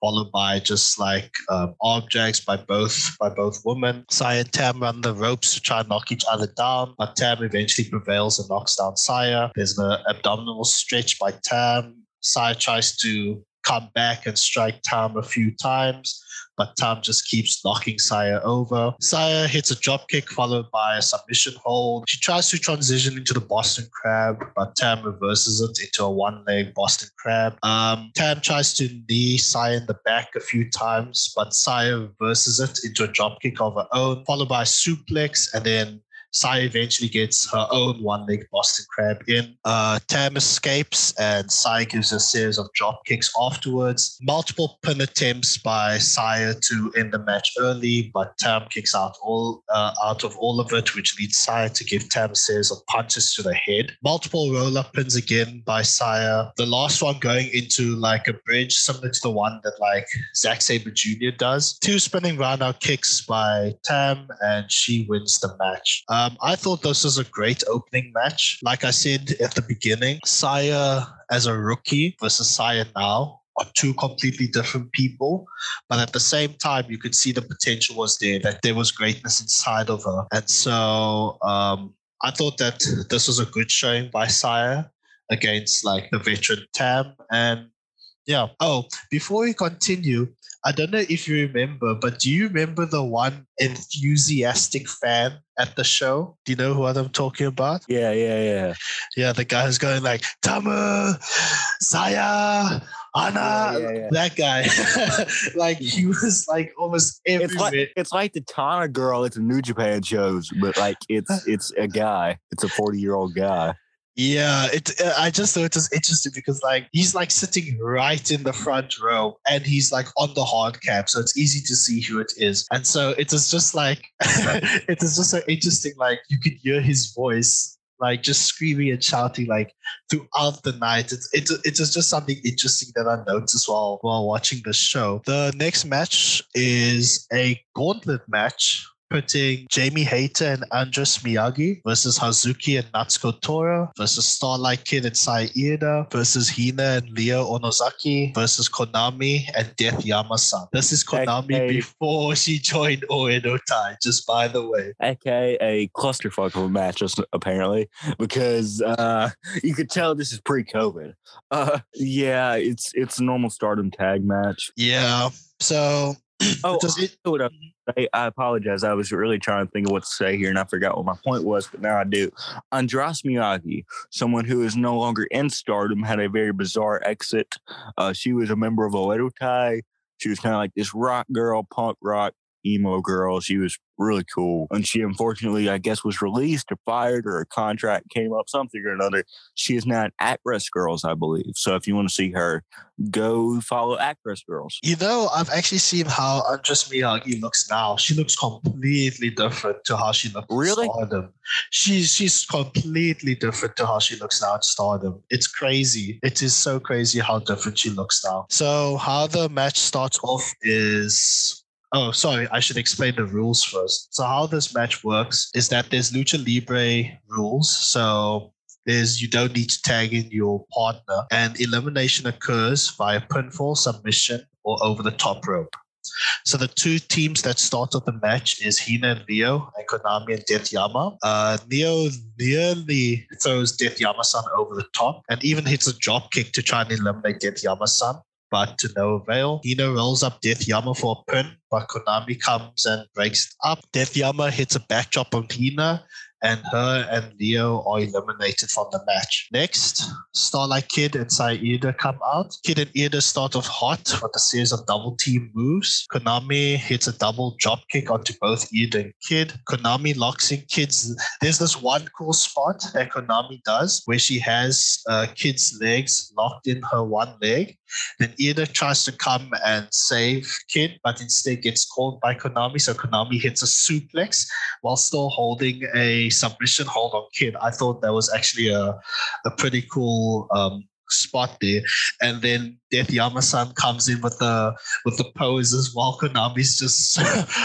followed by just like um, arm drags by both by both women. Saya and Tam run the ropes to try and knock each other down, but Tam eventually prevails and knocks down Saya. There's an abdominal stretch by Tam. Saya tries to come back and strike Tam a few times. But Tam just keeps knocking Saya over. Saya hits a drop kick followed by a submission hold. She tries to transition into the Boston Crab, but Tam reverses it into a one leg Boston Crab. Um, Tam tries to knee Saya in the back a few times, but Saya reverses it into a drop kick of her own, followed by a suplex, and then Saya eventually gets her own one leg Boston Crab in. Uh, Tam escapes and Saya gives a series of drop kicks afterwards. Multiple pin attempts by Saya to end the match early, but Tam kicks out all uh, out of all of it, which leads Saya to give Tam a series of punches to the head. Multiple roll up pins again by Saya. The last one going into like a bridge, similar to the one that like Zack Sabre Jr. does. Two spinning roundhouse kicks by Tam, and she wins the match. Um, I thought this was a great opening match. Like I said at the beginning, Saya as a rookie versus Saya now are two completely different people. But at the same time, you could see the potential was there, that there was greatness inside of her. And so um, I thought that this was a good showing by Saya against like the veteran Tam. And yeah. Oh, before we continue, I don't know if you remember, but do you remember the one enthusiastic fan at the show? Do you know what I'm talking about? Yeah, yeah, yeah. Yeah, the guy who's going like, Tamu, Saya, Anna, Yeah, yeah, yeah. that guy. like he was like almost It's like it's like the Tana girl at the New Japan shows, but like it's it's a guy. It's a forty year old guy. Yeah, it. Uh, I just thought it was interesting because like he's like sitting right in the front row, and he's like on the hard cap, so it's easy to see who it is. And so it is just like it is just so interesting. Like you could hear his voice, like just screaming and shouting like throughout the night. It's it, it is just something interesting that I noticed while while watching the show. The next match is a gauntlet match putting Jamie Hayter and Andras Miyagi versus Hazuki and Natsuko Tora versus Starlight Kid and Sai Iida versus Hina and Leo Onozaki versus Konami and Death Yama-san. This is Konami before she joined Oedo Tai, just by the way. Okay, a clusterfuck of a match, just apparently, because uh, you could tell this is pre-COVID. Uh, yeah, it's it's a normal Stardom tag match. Yeah. So Oh, does it I, uh, I, I apologize. I was really trying to think of what to say here, and I forgot what my point was, but now I do. Andras Miyagi, someone who is no longer in Stardom, had a very bizarre exit. Uh, she was a member of Oedo Tai. She was kind of like this rock girl, punk rock, emo girl. She was really cool. And she unfortunately, I guess, was released or fired or a contract came up, something or another. She is now at Rest Girls, I believe. So if you want to see her, go follow Actress Girls. You know, I've actually seen how Andras Miyagi looks now. She looks completely different to how she looked Really? in Stardom. She's she's completely different to how she looks now at Stardom. It's crazy. It is so crazy how different she looks now. So how the match starts off is Oh, sorry, I should explain the rules first. So how this match works is that there's lucha libre rules. So is you don't need to tag in your partner, and elimination occurs via pinfall, submission, or over the top rope. So the two teams that start off the match is Hina and Leo and Konami and Death Yama. Uh, Leo nearly throws Death Yama-san over the top and even hits a drop kick to try and eliminate Death Yama-san. But to no avail. Hina rolls up Death Yama for a pin, but Konami comes and breaks it up. Death Yama hits a backdrop on Hina, and her and Leo are eliminated from the match. Next, Starlight Kid and Saida come out. Kid and Iida start off hot with a series of double team moves. Konami hits a double drop kick onto both Iida and Kid. Konami locks in Kid's. There's this one cool spot that Konami does where she has uh, Kid's legs locked in her one leg. Then Iida tries to come and save Kid, but instead gets called by Konami. So Konami hits a suplex while still holding a submission hold on Kid. I thought that was actually a, a pretty cool um, spot there. And then Death Yama-san comes in with the with the poses while Konami's just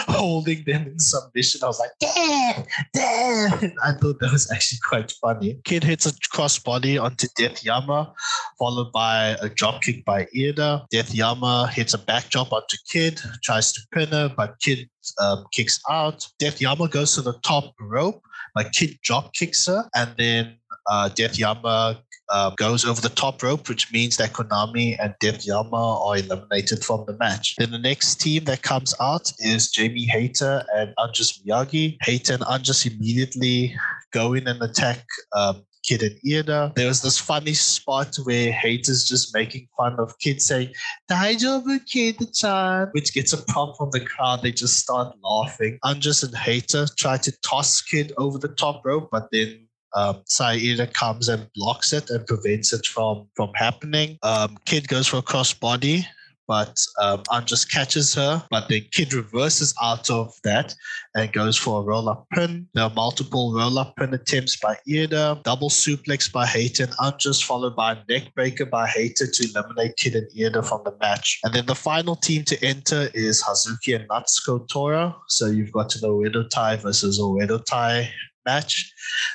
holding them in submission. I was like, damn, damn. I thought that was actually quite funny. Kid hits a crossbody onto Death Yama, followed by a drop kick by Iida. Death Yama hits a backdrop onto Kid, tries to pin her, but Kid um, kicks out. Death Yama goes to the top rope, but Kid drop kicks her, and then uh, Death Yama uh, goes over the top rope, which means that Konami and Death Yama are eliminated from the match. Then the next team that comes out is Jamie Hayter and Andras Miyagi. Hayter and Andras immediately go in and attack um, Kid and Iida. There was this funny spot where Hayter's just making fun of Kid saying, Daijoubu Kid-chan, which gets a prompt from the crowd. They just start laughing. Andras and Hayter try to toss Kid over the top rope, but then um, Saida comes and blocks it and prevents it from from happening. Um, Kid goes for a crossbody, but um, Andras catches her. But then Kid reverses out of that and goes for a roll up pin. There are multiple roll up pin attempts by Iida, double suplex by and Andras, followed by a neck breaker by Hayter to eliminate Kid and Iida from the match. And then the final team to enter is Hazuki and Natsuko Tora. So you've got an Oedo Tai versus Oedo Tai match.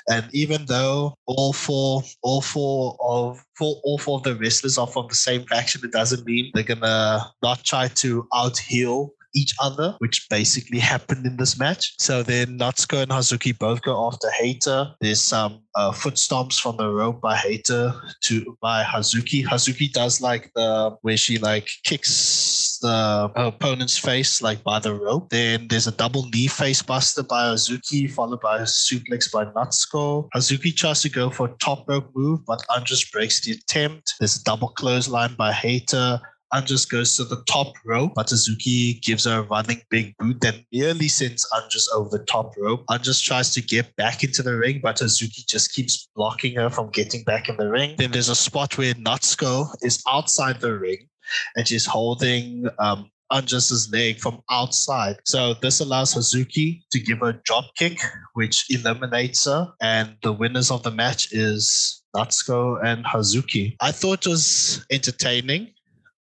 And even though all four, all four of four, all four of the wrestlers are from the same faction, it doesn't mean they're gonna not try to out heal each other, which basically happened in this match. So then Natsuko and Hazuki both go after Hayter. There's some uh, foot stomps from the rope by Hayter to by Hazuki. Hazuki does like the where she like kicks the opponent's face like by the rope. Then there's a double knee face buster by Hazuki, followed by a suplex by Natsuko. Hazuki tries to go for a top rope move, but Andras breaks the attempt. There's a double clothesline by Hayter. Andras goes to the top rope, but Hazuki gives her a running big boot that nearly sends Andras over the top rope. Andras tries to get back into the ring, but Hazuki just keeps blocking her from getting back in the ring. Then there's a spot where Natsuko is outside the ring and she's holding um, Andras' leg from outside. So this allows Hazuki to give her a drop kick, which eliminates her. And the winners of the match is Natsuko and Hazuki. I thought it was entertaining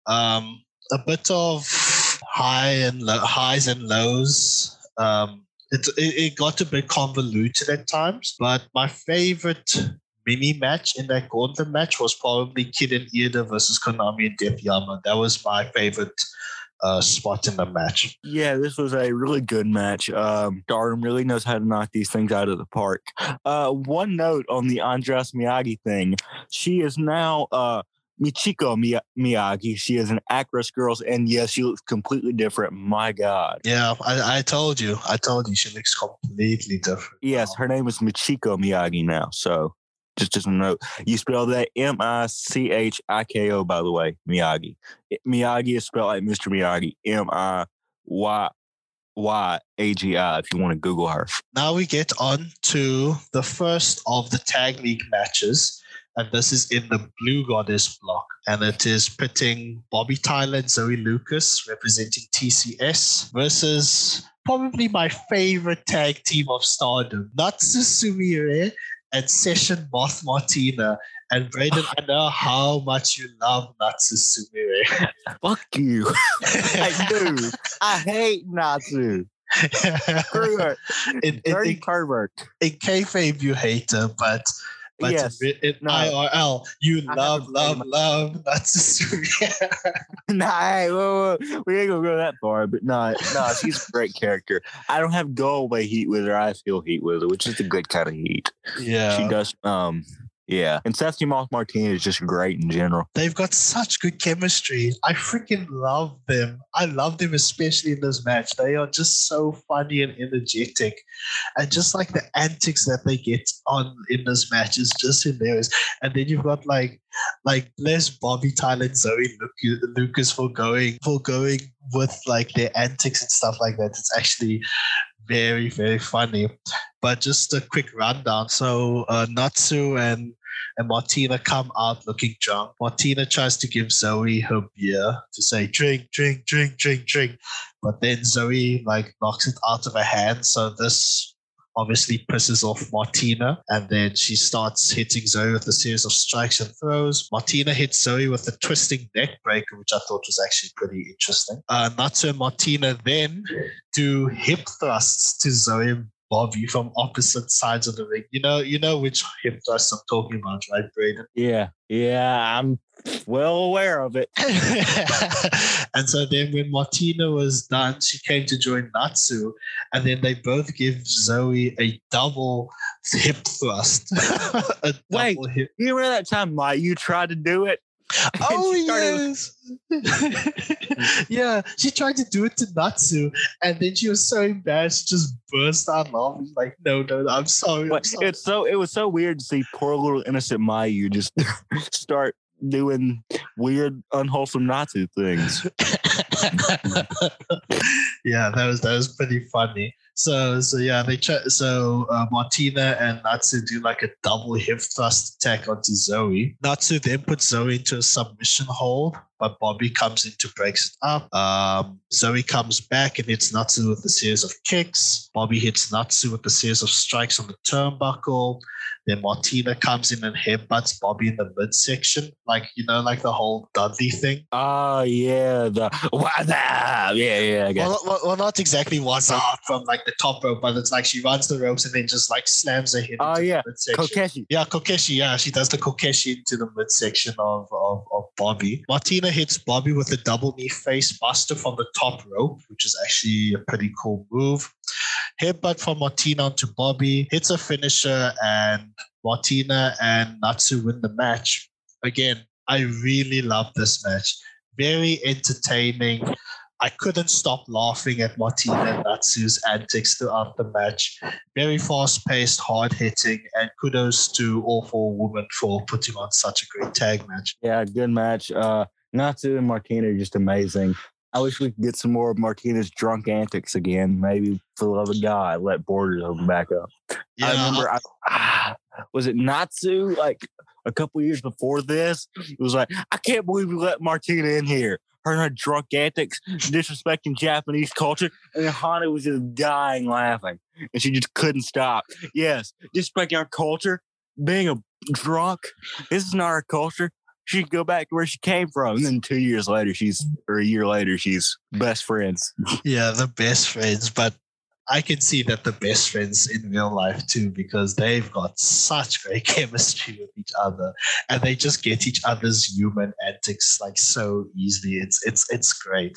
um, a bit of high and low, highs and lows. Um, it, it, it got a bit convoluted at times, but my favorite mini match in that gauntlet match was probably Kid and Iida versus Konami and Death Yama. That was my favorite uh, spot in the match. Yeah, this was a really good match. Um, really knows how to knock these things out of the park. Uh, one note on the Andras Miyagi thing: she is now uh, Michiko Miyagi. She is an actress, girls, and yes, she looks completely different. My God. Yeah, I, I told you. I told you she looks completely different. Yes, her name is Michiko Miyagi now. So just just a note. You spell that M I C H I K O. By the way, Miyagi. Miyagi is spelled like Mr. Miyagi. M I Y Y A G I. If you want to Google her. Now we get on to the first of the tag league matches and this is in the Blue Goddess block. And it is pitting Bobbi Tyler and Zoe Lucas representing TCS versus probably my favorite tag team of stardom, Natsu Sumire and Session Moth Martina. And Braden, I ah. know how much you love Natsu Sumire. Fuck you. I do. I hate Natsu. Her. In, Dirty in, pervert. In kayfabe, you hate her, but but yes. in, no. IRL, you I love, love, love Natsusumi. nah, hey, whoa, whoa. we ain't gonna go that far, but no, no, she's a great character. I don't have go away heat with her. I feel heat with her, which is a good kind of heat. Yeah, she does. Um, yeah, and Session Moth Martina is just great in general. They've got such good chemistry. I freaking love them. I love them, especially in this match. They are just so funny and energetic, and just like the antics that they get on in this match is just hilarious. And then you've got like, like bless Bobbi Tyler and Zoe Lucas for going for going with like their antics and stuff like that. It's actually very very funny. But just a quick rundown. So uh, Natsu and and Martina come out looking drunk. Martina tries to give Zoe her beer to say drink, drink, drink, drink, drink, but then Zoe like knocks it out of her hand. So this obviously pisses off Martina, and then she starts hitting Zoe with a series of strikes and throws. Martina hits Zoe with a twisting neck breaker, which I thought was actually pretty interesting. Uh, Natsu and Martina then do hip thrusts to Zoe and Bobbi from opposite sides of the ring. You know, you know which hip thrust I'm talking about, right, Braden? Yeah, yeah, I'm well aware of it. and so then when Martina was done, she came to join Natsu, and then they both give Zoe a double hip thrust. a Wait, hip. you remember that time, Mike? You tried to do it, Oh yes, yeah. She tried to do it to Natsu, and then she was so embarrassed, she just burst out laughing. Like, no, no, no I'm sorry. I'm sorry. it's so it was so weird to see poor little innocent Mayu just start doing weird, unwholesome Natsu things. yeah, that was that was pretty funny. So so yeah, they try, so uh, Martina and Natsu do like a double hip thrust attack onto Zoe. Natsu then puts Zoe into a submission hold, but Bobbi comes in to breaks it up. Um, Zoe comes back and hits Natsu with a series of kicks. Bobbi hits Natsu with a series of strikes on the turnbuckle. Then Martina comes in and headbutts Bobbi in the midsection, like you know, like the whole Dudley thing. Oh yeah, the what's up? Yeah, yeah, I guess. Well, well, well, not exactly what's up from like the top rope, but it's like she runs the ropes and then just like slams her head. Oh, into yeah. the midsection. Kokeshi. Yeah, Kokeshi. Yeah, she does the Kokeshi into the midsection of, of, of Bobbi. Martina hits Bobbi with a double knee face buster from the top rope, which is actually a pretty cool move. Headbutt from Martina onto Bobbi, hits a finisher, and Martina and Natsu win the match. Again, I really love this match. Very entertaining. I couldn't stop laughing at Martina and Natsu's antics throughout the match. Very fast paced, hard hitting, and kudos to all four women for putting on such a great tag match. Yeah, good match. Uh, Natsu and Martina are just amazing. I wish we could get some more of Martina's drunk antics again. Maybe for the love of God, let Borders open back up. Yeah. I remember, I, ah, was it Natsu like a couple years before this? It was like, I can't believe we let Martina in here. Her and her drunk antics, disrespecting Japanese culture, and then Hana was just dying laughing, and she just couldn't stop. Yes, disrespecting our culture, being a drunk. This is not our culture. She could go back to where she came from. And then two years later, she's or a year later, she's best friends. Yeah, the best friends, but I can see that the best friends in real life too, because they've got such great chemistry with each other, and they just get each other's human antics like so easily. It's it's it's great.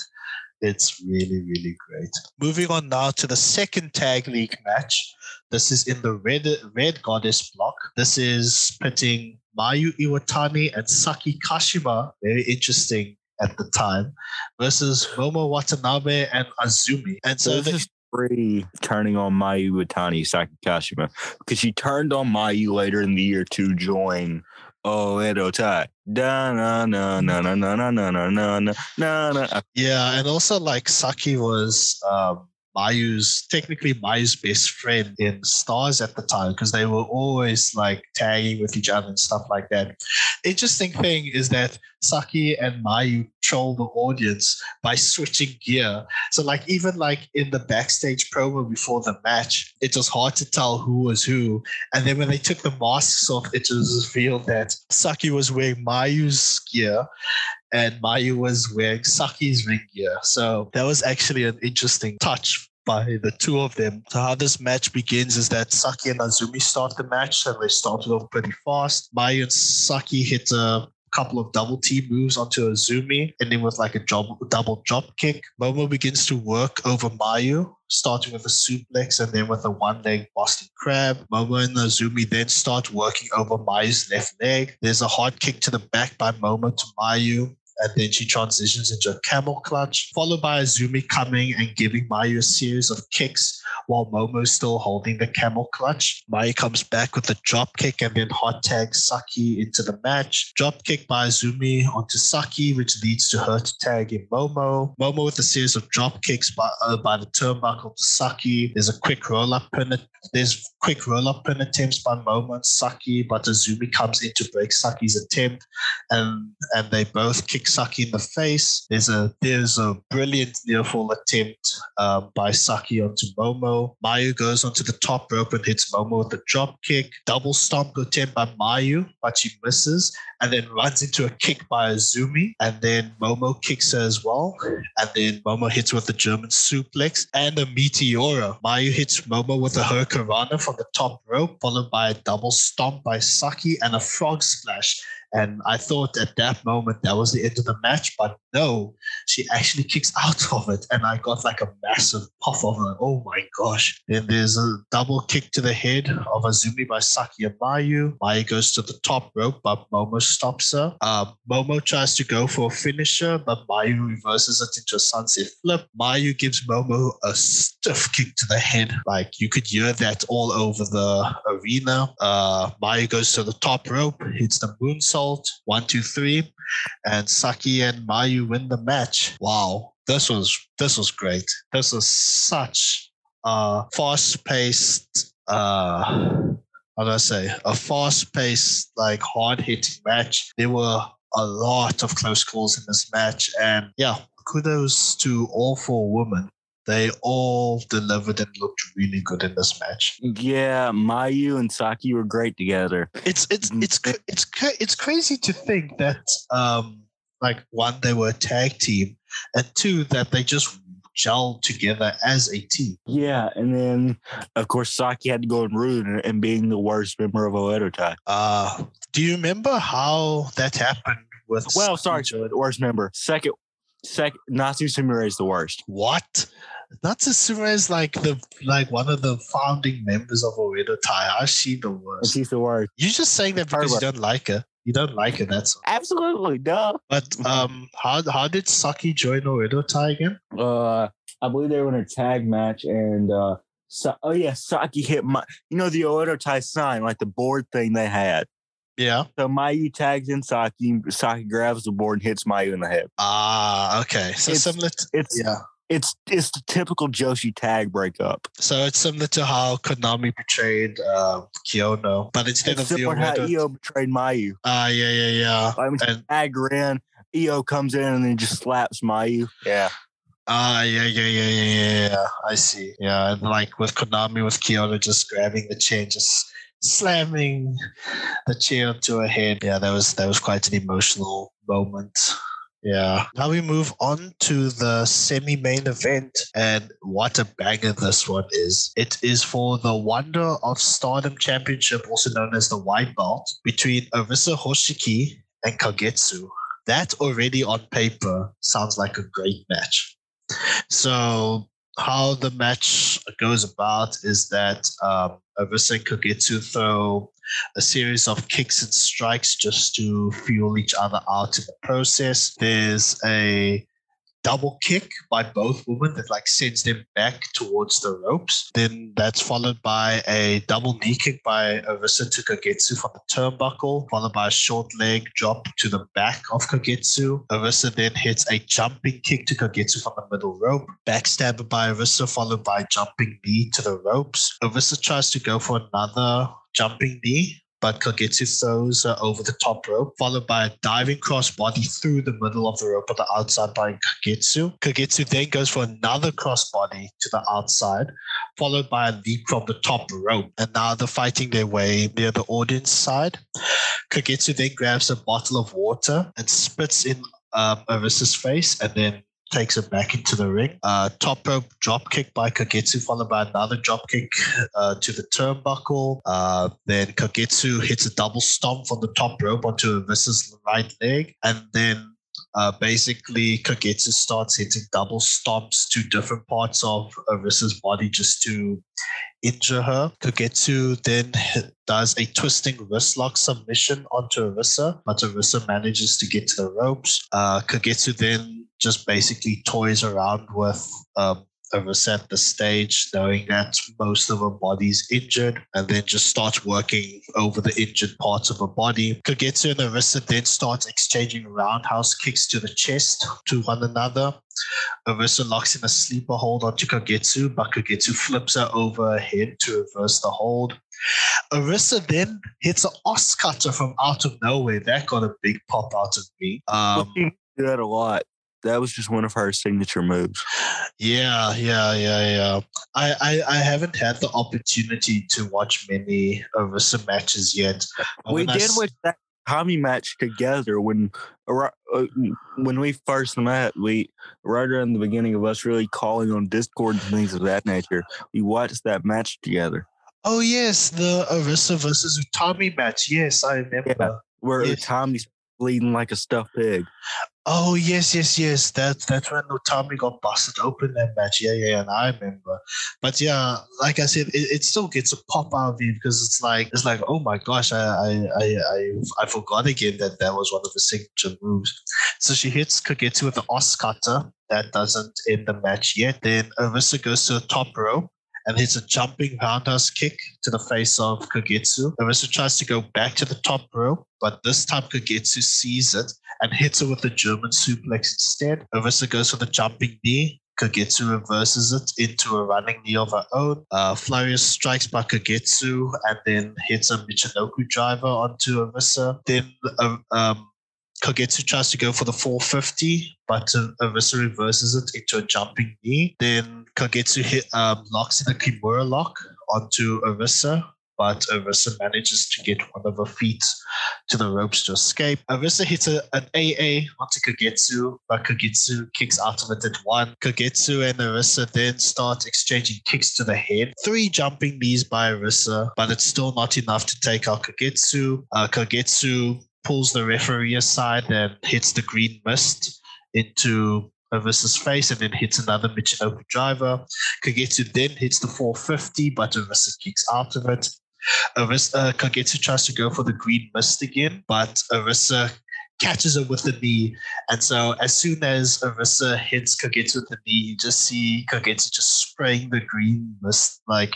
It's really really great. Moving on now to the second tag league match. This is in the red red goddess block. This is pitting Mayu Iwatani and Saki Kashima. Very interesting at the time versus Momo Watanabe and Azumi. And so this is free turning on Mayu Iwatani, Saki Kashima, because she turned on Mayu later in the year to join Oh Edo Tai. Da na na na na na na na na na na na na. yeah, and also like Saki was um Mayu's technically Mayu's best friend in Stars at the time because they were always like tagging with each other and stuff like that. Interesting thing is that Saki and Mayu troll the audience by switching gear. So like even like in the backstage promo before the match, it was hard to tell who was who. And then when they took the masks off, it was revealed that Saki was wearing Mayu's gear and Mayu was wearing Saki's ring gear. So that was actually an interesting touch by the two of them. So how this match begins is that Saki and Azumi start the match and they started off pretty fast. Mayu and Saki hit a couple of double T moves onto Azumi, ending with like a job, double drop kick. Momo begins to work over Mayu, starting with a suplex and then with a one leg Boston crab. Momo and Azumi then start working over Mayu's left leg. There's a hard kick to the back by Momo to Mayu. And then she transitions into a camel clutch, followed by Azumi coming and giving Mayu a series of kicks while Momo's still holding the camel clutch. Mayu comes back with a drop kick and then hot tags Saki into the match. Drop kick by Azumi onto Saki, which leads to her to tag in Momo. Momo with a series of drop kicks by, uh, by the turnbuckle to Saki. There's a quick roll up pin. There's quick roll up pin attempts by Momo Saki, but Azumi comes in to break Saki's attempt, and and they both kick Saki in the face. There's a there's a brilliant near fall attempt um, by Saki onto Momo. Mayu goes onto the top rope and hits Momo with a drop kick. Double stomp attempt by Mayu, but she misses and then runs into a kick by Azumi. And then Momo kicks her as well. And then Momo hits with a German suplex and a Meteora. Mayu hits Momo with a Hurricanrana from the top rope, followed by a double stomp by Saki and a frog splash. And I thought at that moment that was the end of the match, but no, she actually kicks out of it. And I got like a massive puff of it. Oh my gosh. Then there's a double kick to the head of Azumi by Saki and Mayu. Mayu goes to the top rope, but Momo stops her. Um, Momo tries to go for a finisher, but Mayu reverses it into a sunset flip. Mayu gives Momo a stiff kick to the head. Like you could hear that all over the arena. Uh, Mayu goes to the top rope, hits the moonsault. One, two, three. And Saki and Mayu win the match. Wow. This was this was great. This was such a fast-paced uh how do I say a fast-paced, like hard-hitting match. There were a lot of close calls in this match, and yeah, kudos to all four women. They all delivered and looked really good in this match. Yeah, Mayu and Saki were great together. It's it's it's cra- it's it's crazy to think that um like one they were a tag team, and two that they just gelled together as a team. Yeah, and then of course Saki had to go and ruin it and being the worst member of Oedo Tai. Uh, do you remember how that happened with? Well, sorry, the worst member. Second, second, Natsu Sumire is the worst. What? Natsu Sumire is like the like one of the founding members of Oedo Tai. How's she the worst? she's the worst. You're just saying that because you don't like her. You don't like her. That's all. Absolutely, duh. But um, how how did Saki join Oedo Tai again? Uh, I believe they were in a tag match, and uh, Sa- oh yeah, Saki hit my. You know the Oedo Tai sign, like the board thing they had. Yeah. So Mayu tags in Saki. Saki grabs the board and hits Mayu in the head. Ah, okay. So It's- similar. To, It's yeah. it's it's the typical Joshi tag breakup. So it's similar to how Konami portrayed uh, Kyona, but instead It's of the how Io betrayed Mayu. Ah, yeah, yeah, yeah. I mean, And tag in. Io comes in and then just slaps Mayu. Yeah. ah, yeah, yeah, yeah, yeah, yeah, yeah. I see. Yeah, and like with Konami, with Kyona just grabbing the chair, and just slamming the chair onto her head. Yeah, that was that was quite an emotional moment. Yeah. Now we move on to the semi-main event, and what a banger this one is! It is for the Wonder of Stardom Championship, also known as the White Belt, between Arisa Hoshiki and Kagetsu. That already on paper sounds like a great match. So how the match goes about is that um, and Kagetsu throw a series of kicks and strikes just to fuel each other out in the process. There's a double kick by both women that like sends them back towards the ropes. Then that's followed by a double knee kick by Arisa to Kagetsu from the turnbuckle, followed by a short leg drop to the back of Kagetsu. Arisa then hits a jumping kick to Kagetsu from the middle rope. Backstabber by Arisa, followed by jumping knee to the ropes. Arisa tries to go for another jumping knee, but Kagetsu throws over the top rope, followed by a diving crossbody through the middle of the rope on the outside by Kagetsu. Kagetsu then goes for another crossbody to the outside, followed by a leap from the top rope. And now they're fighting their way near the audience side. Kagetsu then grabs a bottle of water and spits in um, Arisa's face and then takes her back into the ring. Uh, top rope drop kick by Kagetsu, followed by another drop kick uh, to the turnbuckle. Uh, then Kagetsu hits a double stomp from the top rope onto Arisa's right leg. And then uh, basically, Kagetsu starts hitting double stomps to different parts of Arisa's body just to injure her. Kagetsu then does a twisting wrist lock submission onto Arisa, but Arisa manages to get to the ropes. Uh, Kagetsu then just basically toys around with um, Arisa at the stage, knowing that most of her body's injured, and then just starts working over the injured parts of her body. Kagetsu and Arisa then starts exchanging roundhouse kicks to the chest to one another. Arisa locks in a sleeper hold onto Kagetsu, but Kagetsu flips her over her head to reverse the hold. Arisa then hits an os cutter from out of nowhere. That got a big pop out of me. Um, did that a lot. That was just one of her signature moves. yeah, yeah, yeah, yeah. I, I, I haven't had the opportunity to watch many Arisa matches yet. We did s- watch that Tommy match together when uh, when we first met. We right around the beginning of us really calling on Discord and things of that nature. We watched that match together. Oh yes, the Arisa versus Tommy match. Yes, I remember. where Yes. Tommy's bleeding like a stuffed pig. Oh yes, yes, yes. That's that's when Tommy got busted open that match. Yeah, yeah, yeah, and I remember. But yeah, like I said, it, it still gets a pop out of you because it's like it's like oh my gosh, I I I I, I forgot again that that was one of the signature moves. So she hits Kagetsu with the os. That doesn't end the match yet. Then Arisa goes to the top row and hits a jumping roundhouse kick to the face of Kagetsu. Arisa tries to go back to the top row, but this time Kagetsu sees it and hits her with a German suplex instead. Arisa goes for the jumping knee. Kagetsu reverses it into a running knee of her own. Uh, Furious strikes by Kagetsu and then hits a Michinoku driver onto Arisa. Then uh, um, Kagetsu tries to go for the 450, but uh, Arisa reverses it into a jumping knee. Then Kagetsu hit um, locks in a Kimura lock onto Arisa, but Arisa manages to get one of her feet to the ropes to escape. Arisa hits a, an AA onto Kagetsu, but Kagetsu kicks out of it at one. Kagetsu and Arisa then start exchanging kicks to the head. Three jumping knees by Arisa, but it's still not enough to take out Kagetsu. Uh, Kagetsu pulls the referee aside and hits the green mist into Arisa's face and then hits another Michinoku driver. Kagetsu then hits the 450, but Arisa kicks out of it. Arisa, uh, Kagetsu tries to go for the green mist again, but Arisa catches her with the knee. And so as soon as Arisa hits Kagetsu with the knee, you just see Kagetsu just spraying the green mist like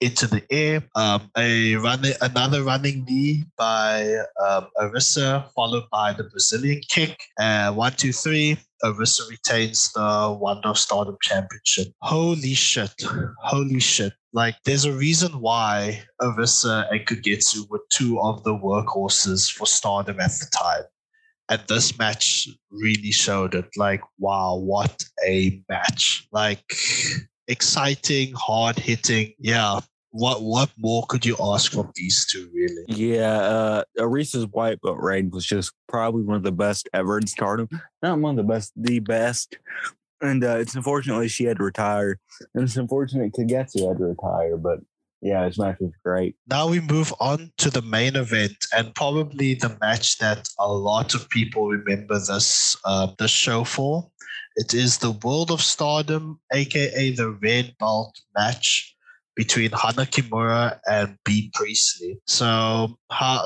into the air. Um, a running another running knee by um, Arisa, followed by the Brazilian kick. Uh, one, two, three. Arisa retains the Wonder Stardom Championship. Holy shit. Holy shit. Like, there's a reason why Arisa and Kagetsu were two of the workhorses for Stardom at the time. And this match really showed it. Like, wow, what a match. Like, exciting, hard hitting. Yeah. What what more could you ask from these two, really? Yeah, uh, Arisa's white belt reign was just probably one of the best ever in Stardom. Not one of the best, the best. And uh, it's unfortunately she had to retire, and it's unfortunate Kagetsu had to retire. But yeah, this match was great. Now we move on to the main event, and probably the match that a lot of people remember this uh, this show for. It is the World of Stardom, aka the Red Belt match between Hana Kimura and Bea Priestley. So,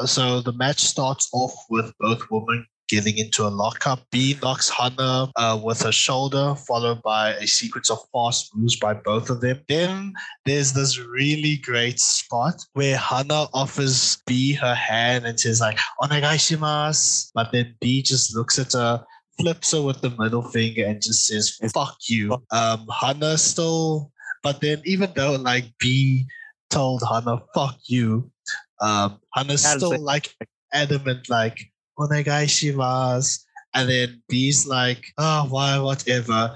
so the match starts off with both women getting into a lockup. Bea knocks Hana uh, with her shoulder, followed by a sequence of fast moves by both of them. Then there's this really great spot where Hana offers Bea her hand and says like "onegaishimasu," but then Bea just looks at her. Flips her with the middle finger and just says "fuck you." Um, Hana still, but then even though like Bea told Hana "fuck you," um, Hana's still like adamant like "onegaishimasu," and then Bea's like "oh why whatever,"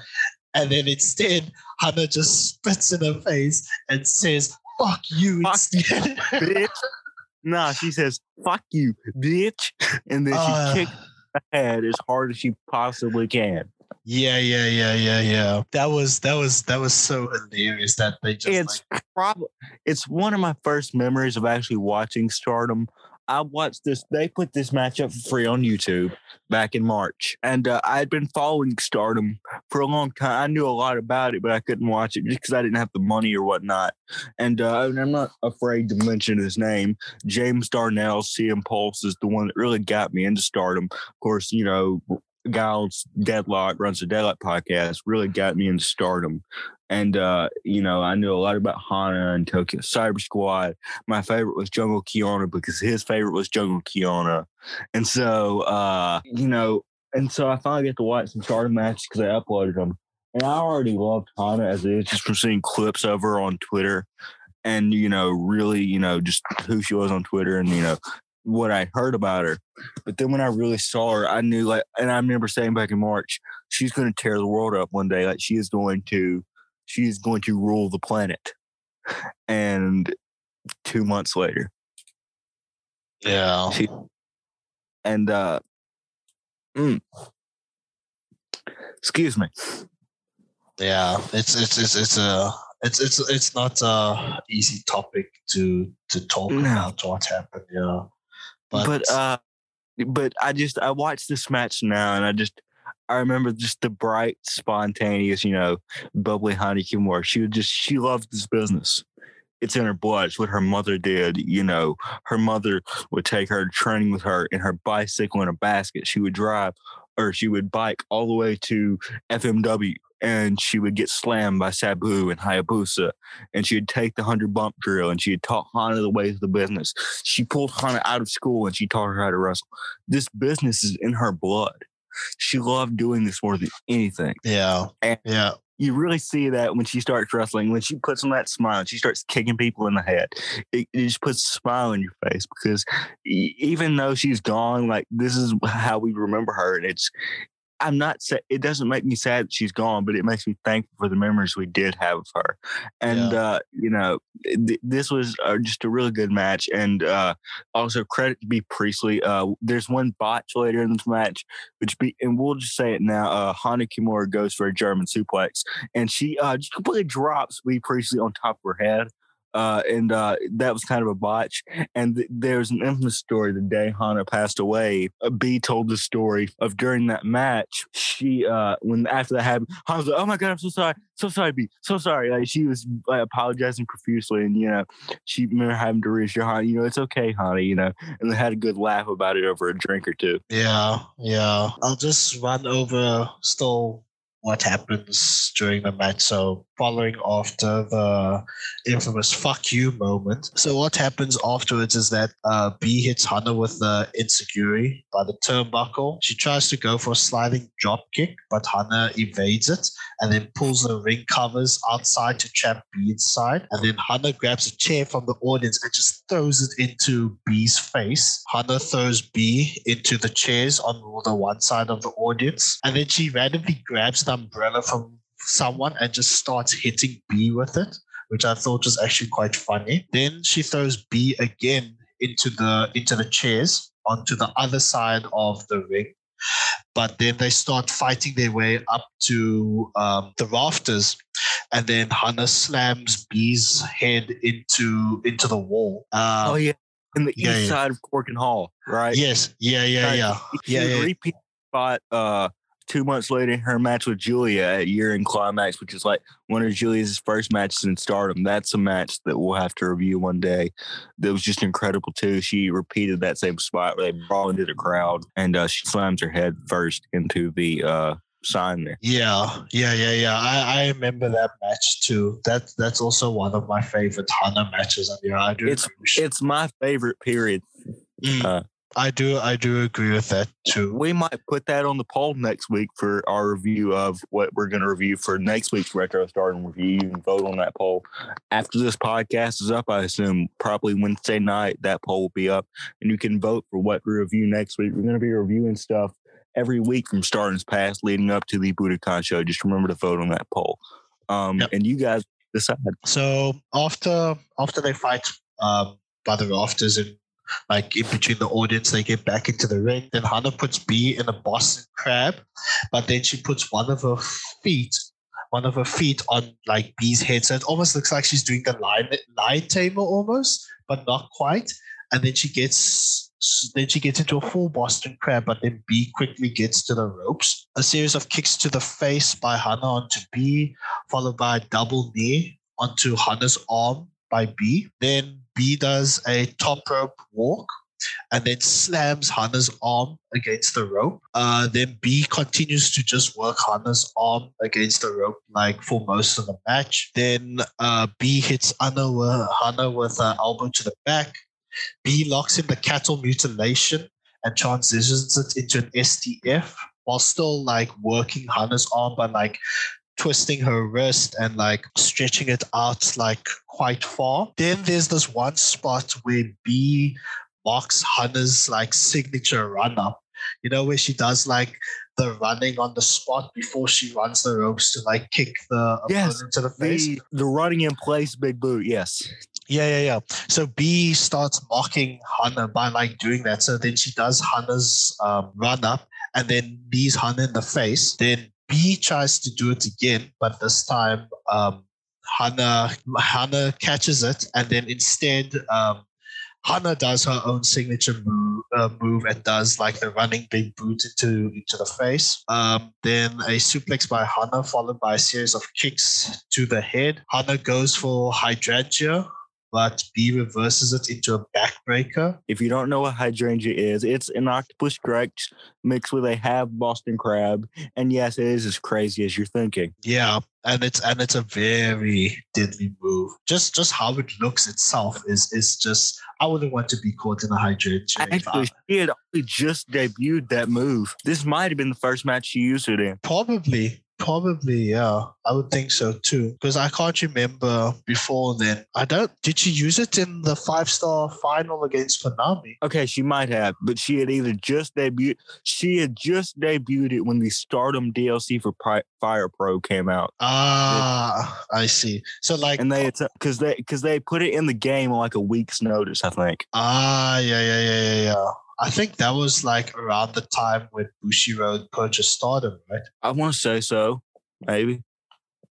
and then instead Hana just spits in her face and says "fuck you" Fuck instead. bitch. Nah, she says, fuck you, bitch. And then she Uh, kicks her head as hard as she possibly can. Yeah, yeah, yeah, yeah, yeah. That was that was that was so hilarious that they just it's like, probably it's one of my first memories of actually watching Stardom. I watched this. They put this match up for free on YouTube back in March, and uh, I had been following Stardom for a long time. I knew a lot about it, but I couldn't watch it just because I didn't have the money or whatnot. And, uh, I'm not afraid to mention his name. James Darnell, CM Pulse, is the one that really got me into Stardom. Of course, you know. Giles Deadlock runs the Deadlock podcast, really got me into stardom. And uh, you know, I knew a lot about Hana and Tokyo Cyber Squad. My favorite was Jungle Kyona because his favorite was Jungle Kyona. And so uh, you know, and so I finally get to watch some stardom matches because I uploaded them. And I already loved Hana as it is just from seeing clips of her on Twitter and you know, really, you know, just who she was on Twitter and you know what I heard about her. But then when I really saw her, I knew like and I remember saying back in March, she's gonna tear the world up one day. Like she is going to she is going to rule the planet. And two months later. yeah. She and uh mm, excuse me. Yeah, it's it's it's it's a it's it's it's not a easy topic to to talk No. about what happened. Yeah, but, But, uh but I just I watched this match now, and I just I remember just the bright, spontaneous, you know, bubbly Hana Kimura. She would just she loved this business. It's in her blood. It's what her mother did. You know, her mother would take her training with her in her bicycle in a basket. She would drive or she would bike all the way to FMW and she would get slammed by Sabu and Hayabusa. And she'd take the 100 bump drill and she'd taught Hana the ways of the business. She pulled Hana out of school and she taught her how to wrestle. This business is in her blood. She loved doing this more than anything. Yeah. And- Yeah. You really see that when she starts wrestling, when she puts on that smile, she starts kicking people in the head. It, it just puts a smile on your face because even though she's gone, like this is how we remember her. And it's, I'm not sa It doesn't make me sad that she's gone, but it makes me thankful for the memories we did have of her. And Yeah. uh, you know, th- this was uh, just a really good match. And uh, also credit to Bea Priestley. Uh, there's one botch later in this match, which be, and we'll just say it now. Uh, Hana Kimura goes for a German suplex, and she uh, just completely drops Bea Priestley on top of her head. Uh, and uh, that was kind of a botch. And th- there's an infamous story the day Hana passed away. Uh, Bea told the story of during that match, she, uh, when after that happened, Hana was like, oh my God, I'm so sorry. So sorry, Bea. So sorry. Like, she was like, apologizing profusely. And, you know, she remember having to reassure Hana, you know, it's okay, Hana, you know, and they had a good laugh about it over a drink or two. Yeah. Yeah. I'll just run over still what happens during the match. So following after the infamous fuck you moment. So what happens afterwards is that uh, Bea hits Hana with the insecurity by the turnbuckle. She tries to go for a sliding drop kick, but Hana evades it and then pulls the ring covers outside to trap Bea inside. And then Hana grabs a chair from the audience and just throws it into Bea's face. Hana throws Bea into the chairs on the one side of the audience. And then she randomly grabs an umbrella from someone and just starts hitting Bea with it, which I thought was actually quite funny. Then she throws Bea again into the into the chairs onto the other side of the ring. But then they start fighting their way up to um, the rafters, and then Hana slams Bea's head into into the wall. Um, oh, yeah. In the yeah, east yeah. side of Korakuen Hall, right? Yes, yeah, yeah, yeah, yeah, yeah. repeat spot uh two months later her match with Julia at Year-End Climax, which is like one of Julia's first matches in stardom. That's a match that we'll have to review one day. That was just incredible too. She repeated that same spot where they brawl into the crowd and uh, she slams her head first into the uh sign there. Yeah, yeah, yeah, yeah. I, I remember that match too. That that's also one of my favorite Hana matches. And yeah, I do. It's- It's my favorite period. Mm, uh, I do. I do agree with that too. We might put that on the poll next week for our review of what we're going to review for next week's Retro Stardom review. You can vote on that poll. After this podcast is up, I assume probably Wednesday night, that poll will be up and you can vote for what we review next week. We're going to be reviewing stuff every week from Stardom's past leading up to the Budokan show. Just remember to vote on that poll. Um, Yep. And you guys decide. So after after they fight um, by the rafters and like in between the audience, they get back into the ring. Then Hana puts Bea in a Boston crab, but then she puts one of her feet, one of her feet on like Bea's head. So it almost looks like she's doing the lion lion tamer almost, but not quite. And then she gets then she gets into a full Boston crab, but then Bea quickly gets to the ropes. A series of kicks to the face by Hana onto Bea, followed by a double knee onto Hana's arm by Bea. Then Bea does a top rope walk and then slams Hana's arm against the rope. Uh, then Bea continues to just work Hana's arm against the rope like for most of the match. Then uh, Bea hits Hana with, Hana with an elbow to the back. Bea locks in the cattle mutilation and transitions it into an STF while still like working Hana's arm by like twisting her wrist and like stretching it out like quite far. Then there's this one spot where Bea marks Hana's like signature run up. You know, where she does like the running on the spot before she runs the ropes to like kick the Yes, opponent to the face. The, the running in place big boot. Yes. Yeah, yeah, yeah. So Bea starts mocking Hana by like doing that. So then she does Hana's um, run up and then knees Hana in the face. Then Bea tries to do it again, but this time um, Hana Hana catches it and then instead um, Hana does her own signature move, uh, move and does like the running big boot into into the face. Um, then a suplex by Hana followed by a series of kicks to the head. Hana goes for hydrangea, but Bea reverses it into a backbreaker. If you don't know what hydrangea is, it's an octopus crutch mixed with a half Boston crab. And yes, it is as crazy as you're thinking. Yeah, and it's and it's a very deadly move. Just just how it looks itself is is just I wouldn't want to be caught in a hydrangea. Actually, she had only just debuted that move. This might have been the first match she used it in. Probably, probably, yeah. I would think so too. Because I can't remember before then. I don't. Did she use it in the five star final against Konami? Okay, she might have, but she had either just debuted. She had just debuted it when the Stardom DLC for Pri- Fire Pro came out, Ah, I see. So like, and they because they because they put it in the game on like a week's notice, I think. ah, yeah, yeah, yeah, yeah, yeah. I think that was like around the time when Bushiroad purchased Stardom, right? I want to say so, maybe.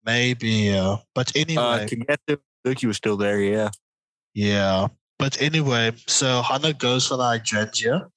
Maybe, yeah. But anyway, Uh, Suzuki was still there, yeah. Yeah. But anyway, so Hana goes for the hydrangea,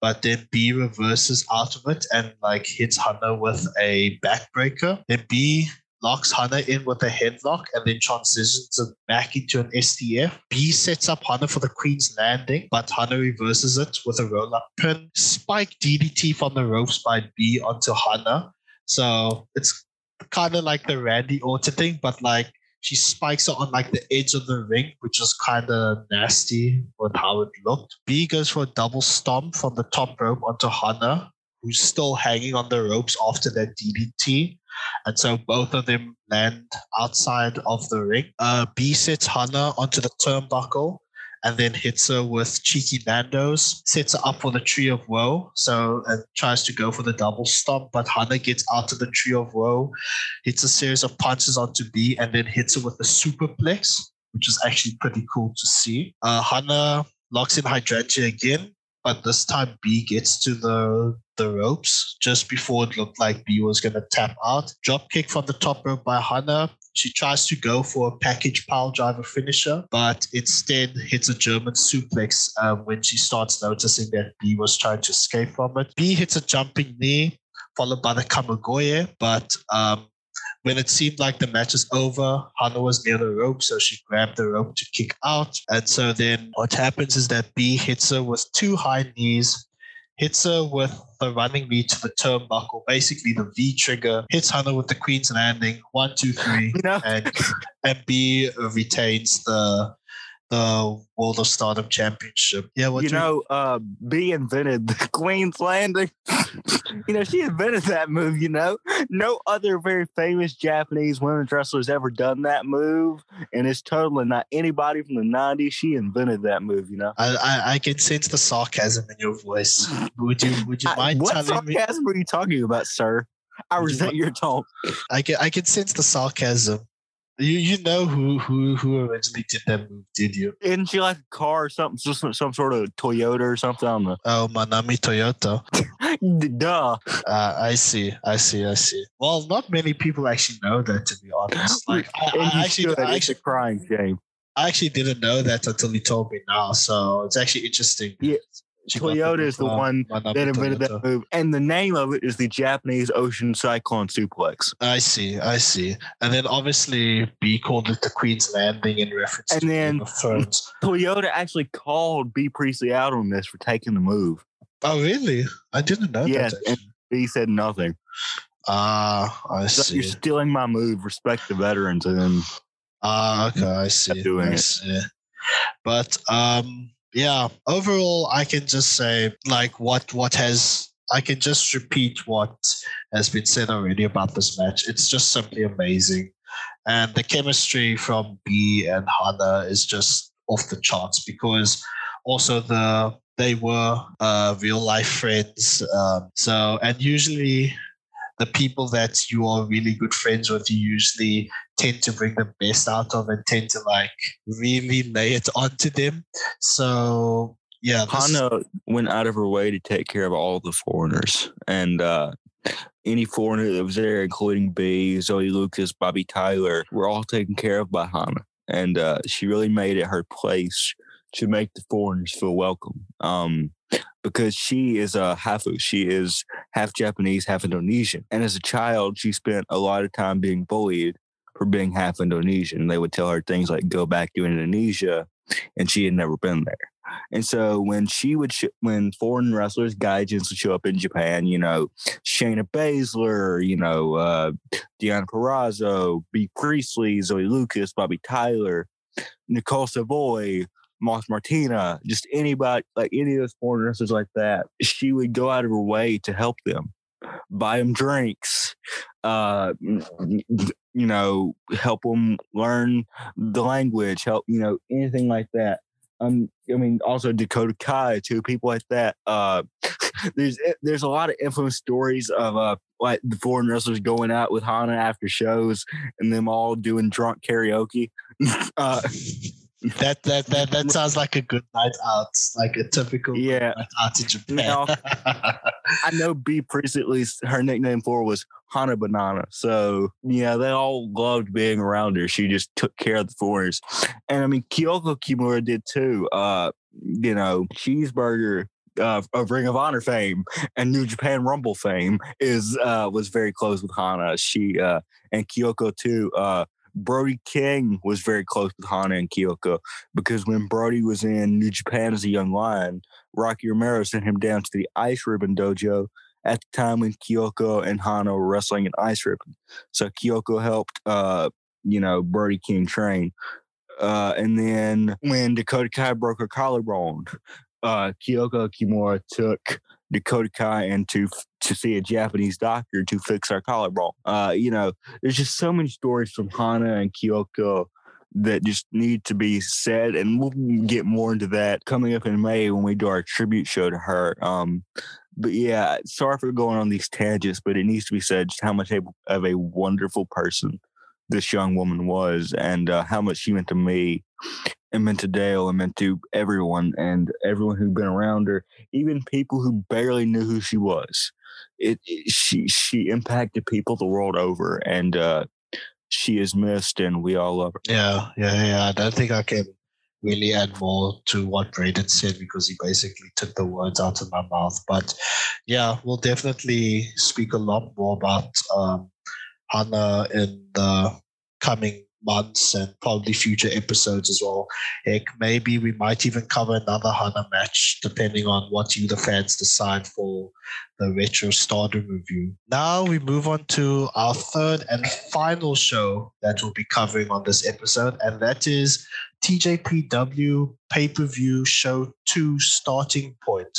but then Bea reverses out of it and like hits Hana with a backbreaker. Then Bea locks Hana in with a headlock and then transitions it back into an STF. Bea sets up Hana for the Queen's Landing, but Hana reverses it with a roll up pin. Spike DDT from the ropes by Bea onto Hana. So it's kind of like the Randy Orton thing, but like she spikes it on like the edge of the ring, which was kind of nasty with how it looked. Bea goes for a double stomp from the top rope onto Hana, who's still hanging on the ropes after that DDT. And so both of them land outside of the ring. Uh, Bea sets Hana onto the turnbuckle and then hits her with cheeky Nando's, sets her up for the Tree of Woe. So and tries to go for the double stomp, but Hana gets out of the Tree of Woe, hits a series of punches onto Bea, and then hits her with a superplex, which is actually pretty cool to see. Uh, Hana locks in Hydrangea again, but this time Bea gets to the the ropes just before it looked like Bea was going to tap out. Drop kick from the top rope by Hana. She tries to go for a package pile driver finisher, but instead hits a German suplex um, when she starts noticing that Bea was trying to escape from it. Bea hits a jumping knee, followed by the Kamigoye, but um, when it seemed like the match is over, Hana was near the rope, so she grabbed the rope to kick out. And so then what happens is that Bea hits her with two high knees, hits her with the running knee to the turnbuckle, basically the V trigger, hits Hana with the Queen's Landing, one, two, three, You know, and and Bea retains the the World of Stardom Championship. Yeah, what you know, uh, Bea invented the Queen's Landing. you know, she invented that move. You know, no other very famous Japanese women's wrestlers ever done that move, and it's totally not anybody from the '90s. She invented that move. You know, I, I I can sense the sarcasm in your voice. Would you would you I- mind what telling me? sarcasm are you talking about, sir? I you resent your tone. I can I can sense the sarcasm. You you know who who who originally did that move, did you? Isn't she like a car or something? Just some, some sort of Toyota or something? I know. Oh, Manami Toyota. Duh. Uh, I see, I see, I see. Well, not many people actually know that, to be honest. Like, I, I actually, should. I It's a crying shame. I actually didn't know that until you told me now. So it's actually interesting. Yeah, Toyota is the uh, one that invented that move. And the name of it is the Japanese Ocean Cyclone Suplex. I see, I see. And then obviously Bea called it the Queen's Landing in reference And to then-. Toyota actually called Bea Priestley out on this for taking the move. Oh, really? I didn't know Yes, that. and- Bea said nothing. Ah, I So see. you're stealing my move. Respect the veterans. And then Ah, okay, I see. doing I it. see. But um, yeah. Overall, I can just say like what what has I can just repeat what has been said already about this match. It's just simply amazing, and the chemistry from Bea and Hana is just off the charts because also the they were uh, real life friends. Um, so and usually the people that you are really good friends with, you usually tend to bring the best out of and tend to like really lay it onto them. So yeah, Hana went out of her way to take care of all the foreigners. And uh, any foreigner that was there, including Bea, Zoe Lucas, Bobbi Tyler, were all taken care of by Hana. And uh, she really made it her place to make the foreigners feel welcome. Um, because she is a hafu. She is half Japanese, half Indonesian. And as a child, she spent a lot of time being bullied for being half Indonesian. They would tell her things like "Go back to Indonesia," and she had never been there. And so when she would, sh- when foreign wrestlers, gaijins would show up in Japan, you know, Shayna Baszler, you know, uh, Deonna Purrazzo, Bea. Priestley, Zoe Lucas, Bobbi Tyler, Nicole Savoy, Moth Martina, just anybody, like any of those foreign wrestlers like that, she would go out of her way to help them, buy them drinks, uh, you know, help them learn the language, help, you know, anything like that. Um, I mean, also Dakota Kai too, people like that. Uh, there's there's a lot of infamous stories of uh like the foreign wrestlers going out with Hana after shows and them all doing drunk karaoke. uh, That that that that sounds like a good night out, like a typical Yeah. night out in Japan. Now- I know Bea Priest at least her nickname for was Hana Banana. So yeah, they all loved being around her. She just took care of the foreigners. And I mean Kyoko Kimura did too. Uh, you know, cheeseburger uh, of Ring of Honor fame and New Japan Rumble fame is uh was very close with Hana. She uh and Kyoko too. Uh Brody King was very close with Hana and Kyoko because when Brody was in New Japan as a young lion, Rocky Romero sent him down to the Ice Ribbon Dojo at the time when Kyoko and Hana were wrestling in Ice Ribbon. So Kyoko helped, uh, you know, Brody King train. Uh, and then when Dakota Kai broke her collarbone, uh, Kyoko Kimura took Dakota Kai into to to see a Japanese doctor to fix her collarbone. Uh, you know, there's just so many stories from Hana and Kyoko that just need to be said, and we'll get more into that coming up in May when we do our tribute show to her. Um, but yeah, sorry for going on these tangents, but it needs to be said just how much of a wonderful person this young woman was, and uh, how much she meant to me, and meant to Dale, and meant to everyone, and everyone who'd been around her, even people who barely knew who she was. It, it she she impacted people the world over, and uh, she is missed, and we all love her. Yeah, yeah, yeah. I don't think I can really add more to what Braden said because he basically took the words out of my mouth. But yeah, we'll definitely speak a lot more about um, Hana in the coming months and probably future episodes as well. Heck, maybe we might even cover another Hana match depending on what you, the fans, decide for the Retro Stardom review. Now we move on to our third and final show that we'll be covering on this episode, and that is TJPW pay per view show two starting point.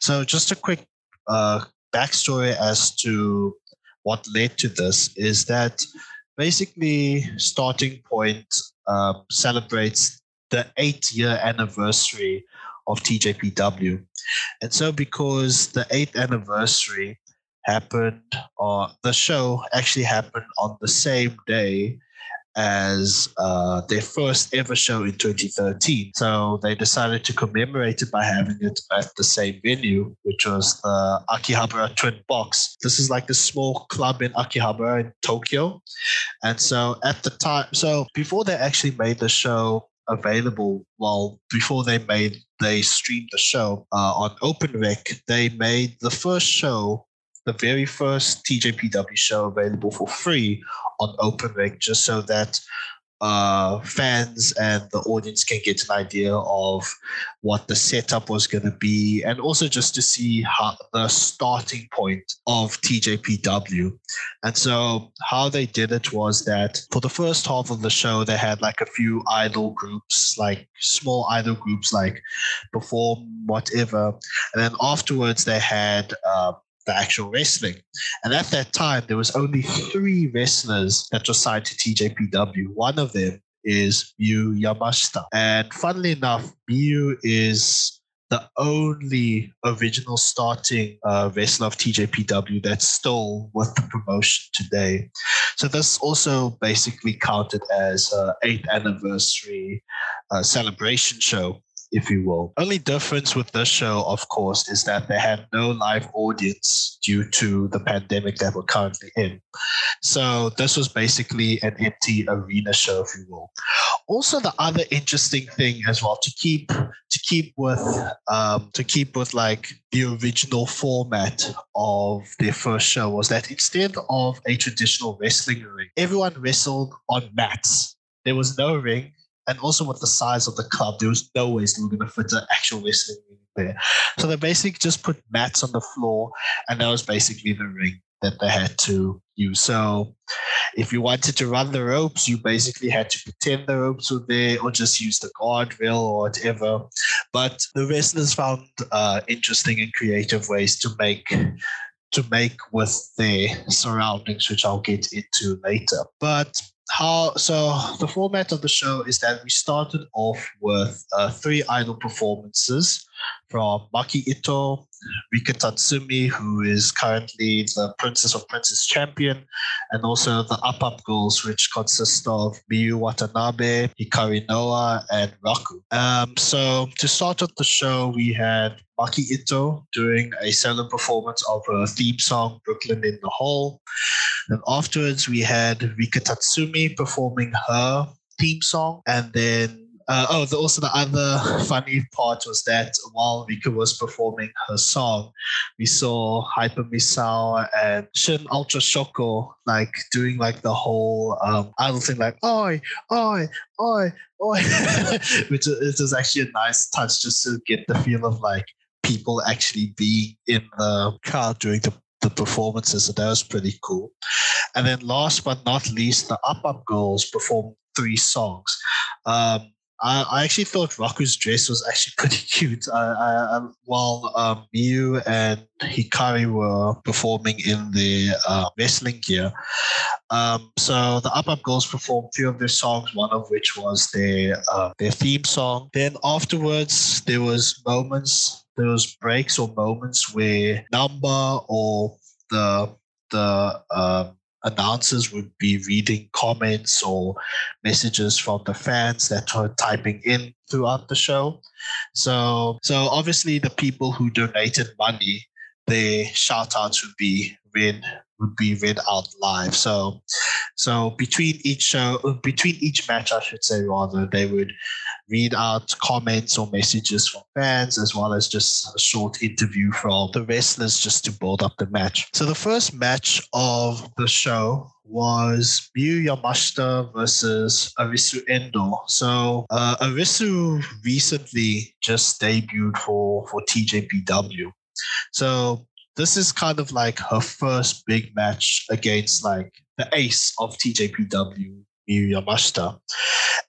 So, just a quick uh, backstory as to what led to this is that basically, starting point um, celebrates the eight year anniversary of TJPW. And so, because the eighth anniversary happened, or the show actually happened on the same day as uh, their first ever show in 2013. So they decided to commemorate it by having it at the same venue, which was the Akihabara Twin Box. This is like a small club in Akihabara in Tokyo. And so at the time, so before they actually made the show available, well, before they made, they streamed the show uh, on OpenRec, they made the first show the very first TJPW show available for free on OpenRec, just so that uh, fans and the audience can get an idea of what the setup was going to be, and also just to see how the starting point of TJPW. And so, how they did it was that for the first half of the show, they had like a few idol groups, like small idol groups, like perform whatever, and then afterwards they had. Uh, the actual wrestling. And at that time, there was only three wrestlers that were signed to TJPW. One of them is Miyu Yamashita. And funnily enough, Miyu is the only original starting uh, wrestler of TJPW that's still with the promotion today. So this also basically counted as eighth anniversary uh, celebration show if you will. Only difference with this show, of course, is that they had no live audience due to the pandemic that we're currently in. So this was basically an empty arena show, if you will. Also, the other interesting thing as well to keep to keep with um, to keep with like the original format of their first show was that instead of a traditional wrestling ring, everyone wrestled on mats. There was no ring, and also with the size of the club, there was no way they were going to fit an actual wrestling ring there. So they basically just put mats on the floor, and that was basically the ring that they had to use. So if you wanted to run the ropes, you basically had to pretend the ropes were there or just use the guardrail or whatever. But the wrestlers found uh, interesting and creative ways to make to make with their surroundings, which I'll get into later. But how so the format of the show is that we started off with uh, three idol performances from Maki Ito, Rika Tatsumi, who is currently the Princess of Princess champion, and also the Up Up Girls, which consist of Miyu Watanabe, Hikari Noa, and Raku. Um, so to start off the show, we had Maki Ito doing a solo performance of her theme song, Brooklyn in the Hole. Then afterwards, we had Rika Tatsumi performing her theme song, and then uh, oh, the, also the other funny part was that while Rika was performing her song, we saw Hyper Misao and Shin Ultra Shoko like doing like the whole um, idol thing, like oi, oi, oi, oi, which is, is actually a nice touch just to get the feel of like people actually being in the crowd during the the performances. So that was pretty cool. And then last but not least, the Up Up Girls performed three songs. Um, I, I actually thought Raku's dress was actually pretty cute. I, I, while um, Miyu and Hikari were performing in the uh, wrestling gear, um, so the Up Up Girls performed two of their songs, one of which was their uh, their theme song. Then afterwards, there was moments, was breaks or moments where number or the the um, announcers would be reading comments or messages from the fans that are typing in throughout the show. So, so obviously the people who donated money, their shout outs would be read would be read out live. So, so between each show, between each match, I should say rather, they would read out comments or messages from fans, as well as just a short interview from the wrestlers just to build up the match. So the first match of the show was Miyu Yamashita versus Arisu Endo. So uh, Arisu recently just debuted for, for TJPW. So this is kind of like her first big match against like the ace of TJPW, Miyu Yamashita.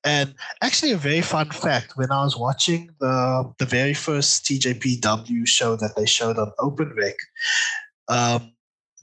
And actually, a very fun fact when I was watching the, the very first TJPW show that they showed on Open Rec, um,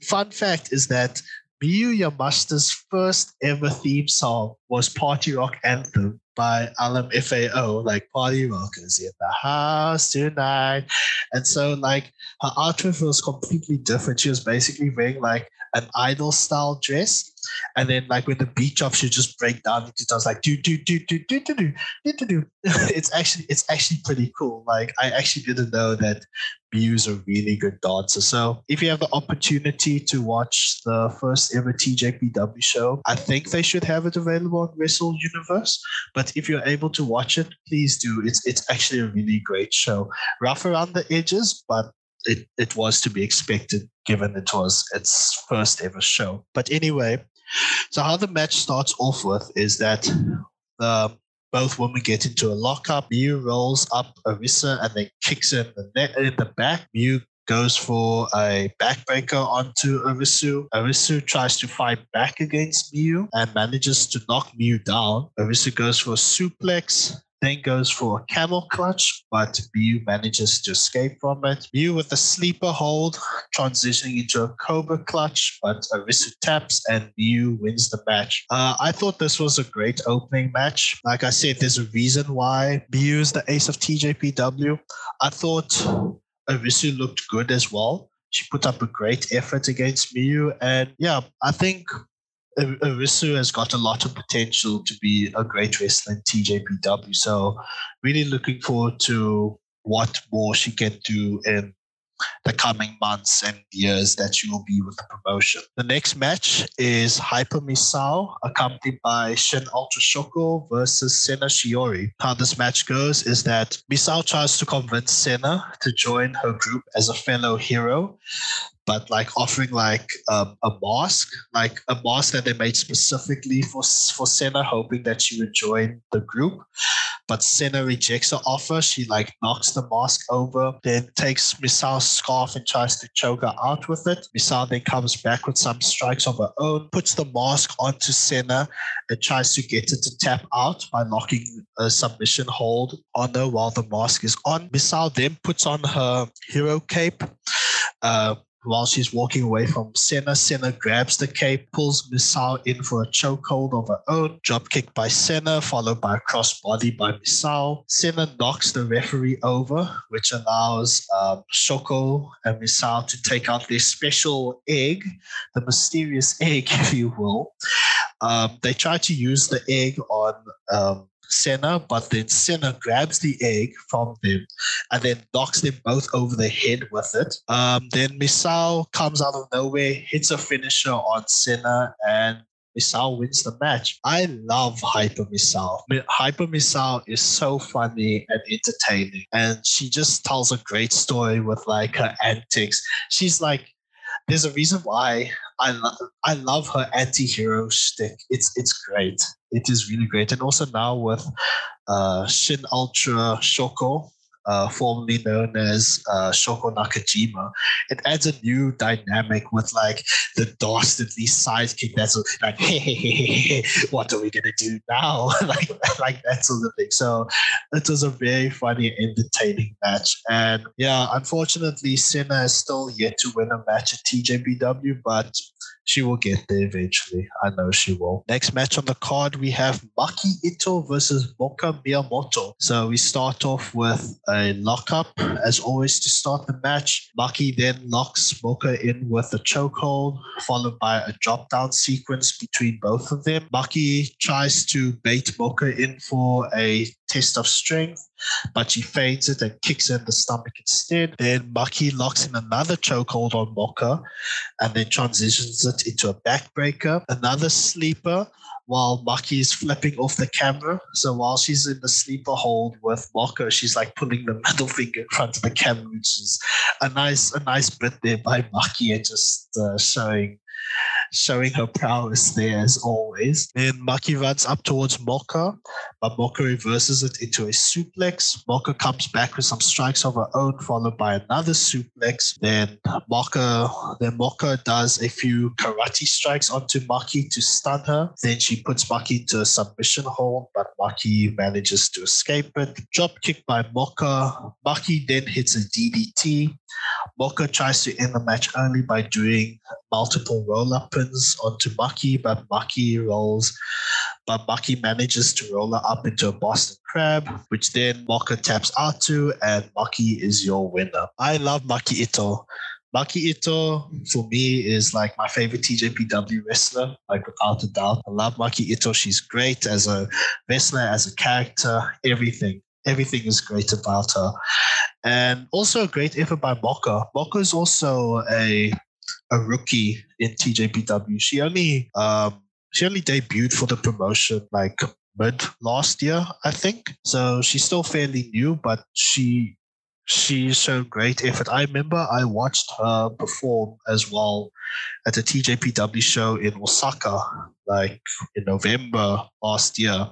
fun fact is that Miyu Yamashita's first ever theme song was Party Rock Anthem by LMFAO, like Party Rockers in the house tonight. And so, like, her outfit was completely different. She was basically wearing like an idol style dress. And then like when the beat drops, she just break down into does like do do do do do do do do do. It's actually it's actually pretty cool. Like I actually didn't know that Miyu's a really good dancer. So if you have the opportunity to watch the first ever TJPW show, I think they should have it available on Wrestle Universe. But if you're able to watch it, please do. It's it's actually a really great show. Rough around the edges, but it, it was to be expected given it was its first ever show. But anyway, so how the match starts off with is that the both women get into a lockup. Miyu rolls up Arisa and then kicks her in the net in the back. Miyu goes for a backbreaker onto Arisu. Arisu tries to fight back against Miyu and manages to knock Miyu down. Arisu goes for a suplex then goes for a camel clutch, but Miyu manages to escape from it. Miyu with a sleeper hold, transitioning into a cobra clutch, but Arisu taps and Miyu wins the match. Uh, I thought this was a great opening match. Like I said, there's a reason why Miyu is the ace of TJPW. I thought Arisu looked good as well. She put up a great effort against Miyu, and yeah, I think Ar- Arisu has got a lot of potential to be a great wrestler in TJPW. So really looking forward to what more she can do in the coming months and years that she will be with the promotion. The next match is Hyper Misao, accompanied by Shin Ultra Shoko versus Senna Shiori. How this match goes is that Misao tries to convince Senna to join her group as a fellow hero, but like offering like a mask, like a mask that they made specifically for for Senna, hoping that she would join the group. But Senna rejects the offer. She like knocks the mask over, then takes Misao's scarf and tries to choke her out with it. Misao then comes back with some strikes of her own, puts the mask onto Senna, and tries to get it to tap out by locking a submission hold on her while the mask is on. Misao then puts on her hero cape. Uh, while she's walking away from Senna, Senna grabs the cape, pulls Misao in for a chokehold of her own, drop kick by Senna, followed by a crossbody by Misao. Senna knocks the referee over, which allows um, Shoko and Misao to take out their special egg, the mysterious egg, if you will. Um, they try to use the egg on um, Senna, but then Senna grabs the egg from them and then knocks them both over the head with it. Um, then Misao comes out of nowhere, hits a finisher on Senna, and Misao wins the match. I love Hyper Misao. Hyper Misao is so funny and entertaining, and she just tells a great story with like her antics. She's like, there's a reason why I love I love her anti-hero shtick. It's it's great. It is really great. And also now with uh, Shin Ultra Shoko, uh, formerly known as uh, Shoko Nakajima, it adds a new dynamic with like the dastardly sidekick that's like, hey, hey, hey, hey, what are we gonna do now? like, like that sort of thing. So it was a very funny, entertaining match. And yeah, unfortunately, Senna is still yet to win a match at TJPW, but she will get there eventually. I know she will. Next match on the card, we have Maki Ito versus Moka Miyamoto. So we start off with a lockup, as always, to start the match. Maki then locks Moka in with a chokehold, followed by a drop down sequence between both of them. Maki tries to bait Moka in for a test of strength, but she fades it and kicks her in the stomach instead. Then Maki locks in another chokehold on Moka and then transitions it into a backbreaker. Another sleeper while Maki is flipping off the camera. So while she's in the sleeper hold with Moka, she's like pulling the middle finger in front of the camera, which is a nice, a nice bit there by Maki and just uh, showing showing her prowess there as always. Then Maki runs up towards Moka, but Moka reverses it into a suplex. Moka comes back with some strikes of her own, followed by another suplex. Then Moka, then Moka does a few karate strikes onto Maki to stun her. Then she puts Maki into a submission hold, but Maki manages to escape it. Drop kick by Moka. Maki then hits a DDT. Moka tries to end the match early by doing multiple roll up pins onto Maki, but Maki rolls, but Maki manages to roll her up into a Boston Crab, which then Moka taps out to, and Maki is your winner. I love Maki Ito. Maki Ito, for me, is like my favorite TJPW wrestler, like without a doubt. I love Maki Ito. She's great as a wrestler, as a character, everything. Everything is great about her. And also a great effort by Moka. Moka is also a a rookie in TJPW. She only um, she only debuted for the promotion like mid last year, I think. So she's still fairly new, but she she's shown great effort. I remember I watched her perform as well at a TJPW show in Osaka, like in November last year,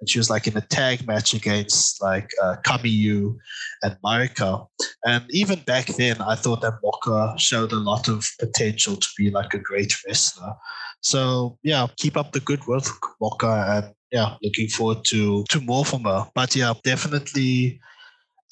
and she was like in a tag match against like uh, Kamiyu and Marika. And even back then, I thought that Moka showed a lot of potential to be like a great wrestler. So yeah, keep up the good work, Moka, and yeah, looking forward to to more from her. But yeah, definitely,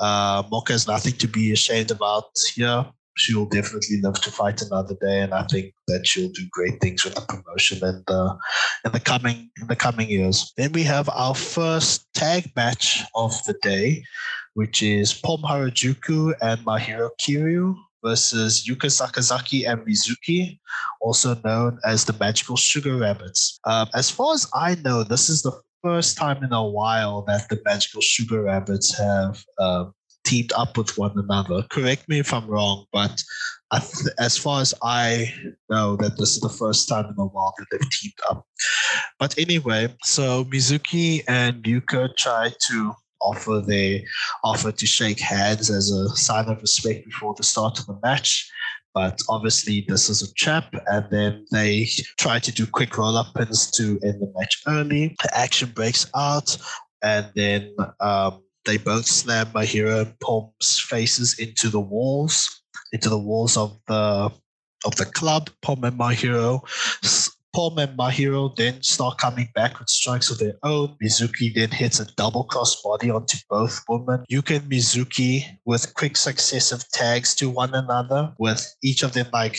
uh, Moka has nothing to be ashamed about here. She will definitely live to fight another day, and I think that she'll do great things with the promotion in the in the coming in the coming years. Then we have our first tag match of the day, which is Pom Harajuku and Mahiro Kiryu versus Yuka Sakazaki and Mizuki, also known as the Magical Sugar Rabbits. Um, as far as I know, this is the first time in a while that the Magical Sugar Rabbits have um, teamed up with one another. Correct me if I'm wrong, but th- as far as I know, that this is the first time in a while that they've teamed up. But anyway, so Mizuki and Yuka try to offer their offer to shake hands as a sign of respect before the start of the match. But obviously, this is a trap, and then they try to do quick roll up pins to end the match early. Action breaks out, and then um, they both slam Mahiro and Pom's faces into the walls, into the walls of the of the club. Pom and Mahiro Pom and Mahiro then start coming back with strikes of their own. Mizuki then hits a double cross body onto both women. Yuka and Mizuki with quick successive tags to one another, with each of them like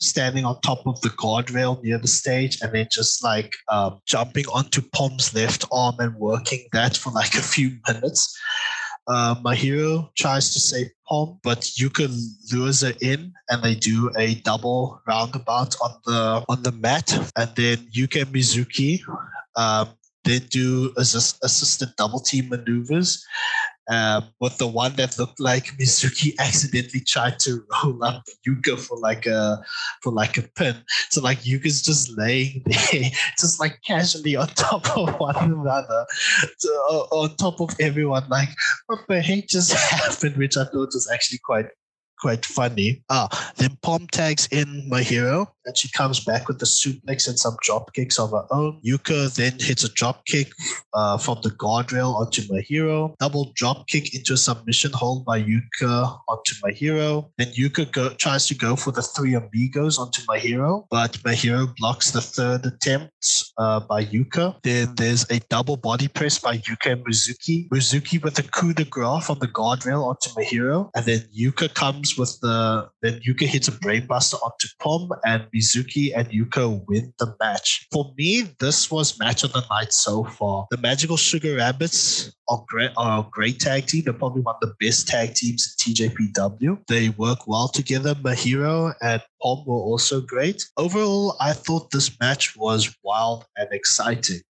standing on top of the guardrail near the stage and then just like um, jumping onto Pom's left arm and working that for like a few minutes. Uh, Mahiro tries to save Pom, but Yuka lures her in, and they do a double roundabout on the on the mat, and then Yuka Mizuki um, then do assist, assisted double team maneuvers, um, with the one that looked like Mizuki accidentally tried to roll up Yuka for like a for like a pin. So like Yuka's just laying there, just like casually on top of one another, on top of everyone. Like what the heck just happened? Which I thought was actually quite quite funny. Ah, then Pom tags in Mahiro and she comes back with the suplex and some drop kicks of her own. Yuka then hits a drop kick uh, from the guardrail onto Mahiro. Double drop kick into a submission hold by Yuka onto Mahiro. Then Yuka go, tries to go for the three amigos onto Mahiro, but Mahiro blocks the third attempt uh, by Yuka. Then there's a double body press by Yuka and Mizuki. Mizuki with a coup de grace from the guardrail onto Mahiro, And then Yuka comes with the, then Yuka hits a brainbuster onto Pom and Mizuki and Yuka win the match. For me, this was match of the night so far. The Magical Sugar Rabbits are great, are a great tag team. They're probably one of the best tag teams in TJPW. They work well together. Mahiro and Pom were also great. Overall, I thought this match was wild and exciting.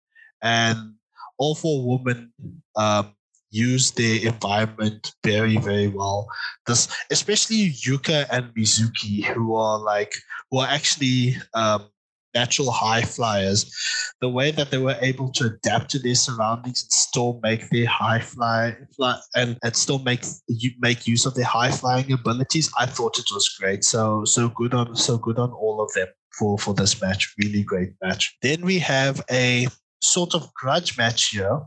And all four women um, use their environment very, very well. This, especially Yuka and Mizuki, who are like, who are actually um, natural high flyers. The way that they were able to adapt to their surroundings and still make their high fly, fly and, and still make you make use of their high flying abilities, I thought it was great. So so good on so good on all of them for for this match. Really great match. Then we have a sort of grudge match here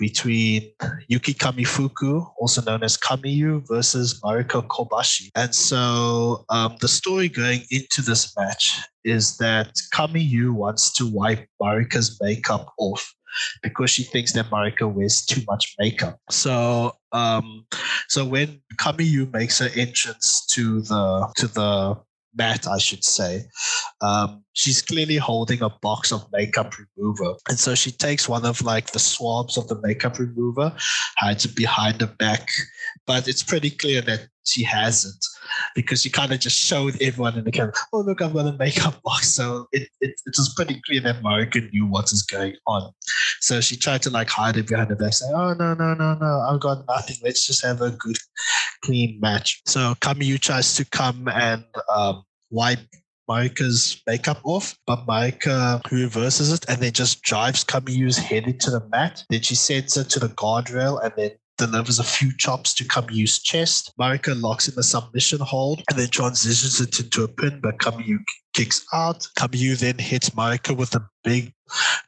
between Yuki Kamifuku, also known as Kamiyu, versus Marika Kobashi. And so um, the story going into this match is that Kamiyu wants to wipe Marika's makeup off because she thinks that Marika wears too much makeup. So um, so when Kamiyu makes her entrance to the to the mat, I should say, um, she's clearly holding a box of makeup remover. And so she takes one of like the swabs of the makeup remover, hides it behind her back. But it's pretty clear that she hasn't because she kind of just showed everyone in the camera, oh, look, I've got a makeup box. So it, it, it was pretty clear that Marika knew what is going on. So she tried to like hide it behind her back, saying, oh, no, no, no, no, I've got nothing. Let's just have a good, clean match. So Kamiyu tries to come and um, wipe Marika's makeup off, but Marika reverses it and then just drives Kamiyu's head into the mat. Then she sends her to the guardrail and then delivers a few chops to Kamiyu's chest. Marika locks in a submission hold and then transitions it into a pin, but Kamiyu kicks out. Kamiyu then hits Marika with a big,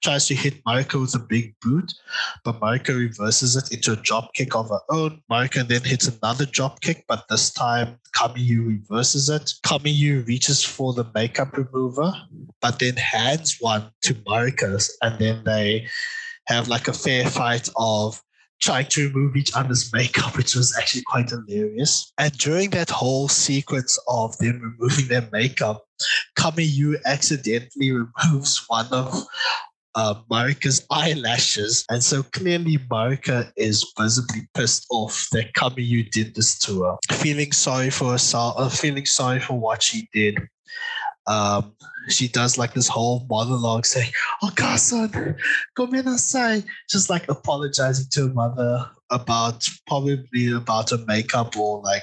tries to hit Marika with a big boot, but Marika reverses it into a drop kick of her own. Marika then hits another drop kick, but this time Kamiyu reverses it. Kamiyu reaches for the makeup remover, but then hands one to Marika, and then they have like a fair fight of trying to remove each other's makeup, which was actually quite hilarious. And during that whole sequence of them removing their makeup, Kamiyu accidentally removes one of uh, Marika's eyelashes. And so clearly Marika is visibly pissed off that Kamiyu did this to her. Feeling sorry for herself, uh, feeling sorry for what she did. Um, she does like this whole monologue saying, Oh Garson, gomenasai, just like apologizing to her mother about probably about her makeup or like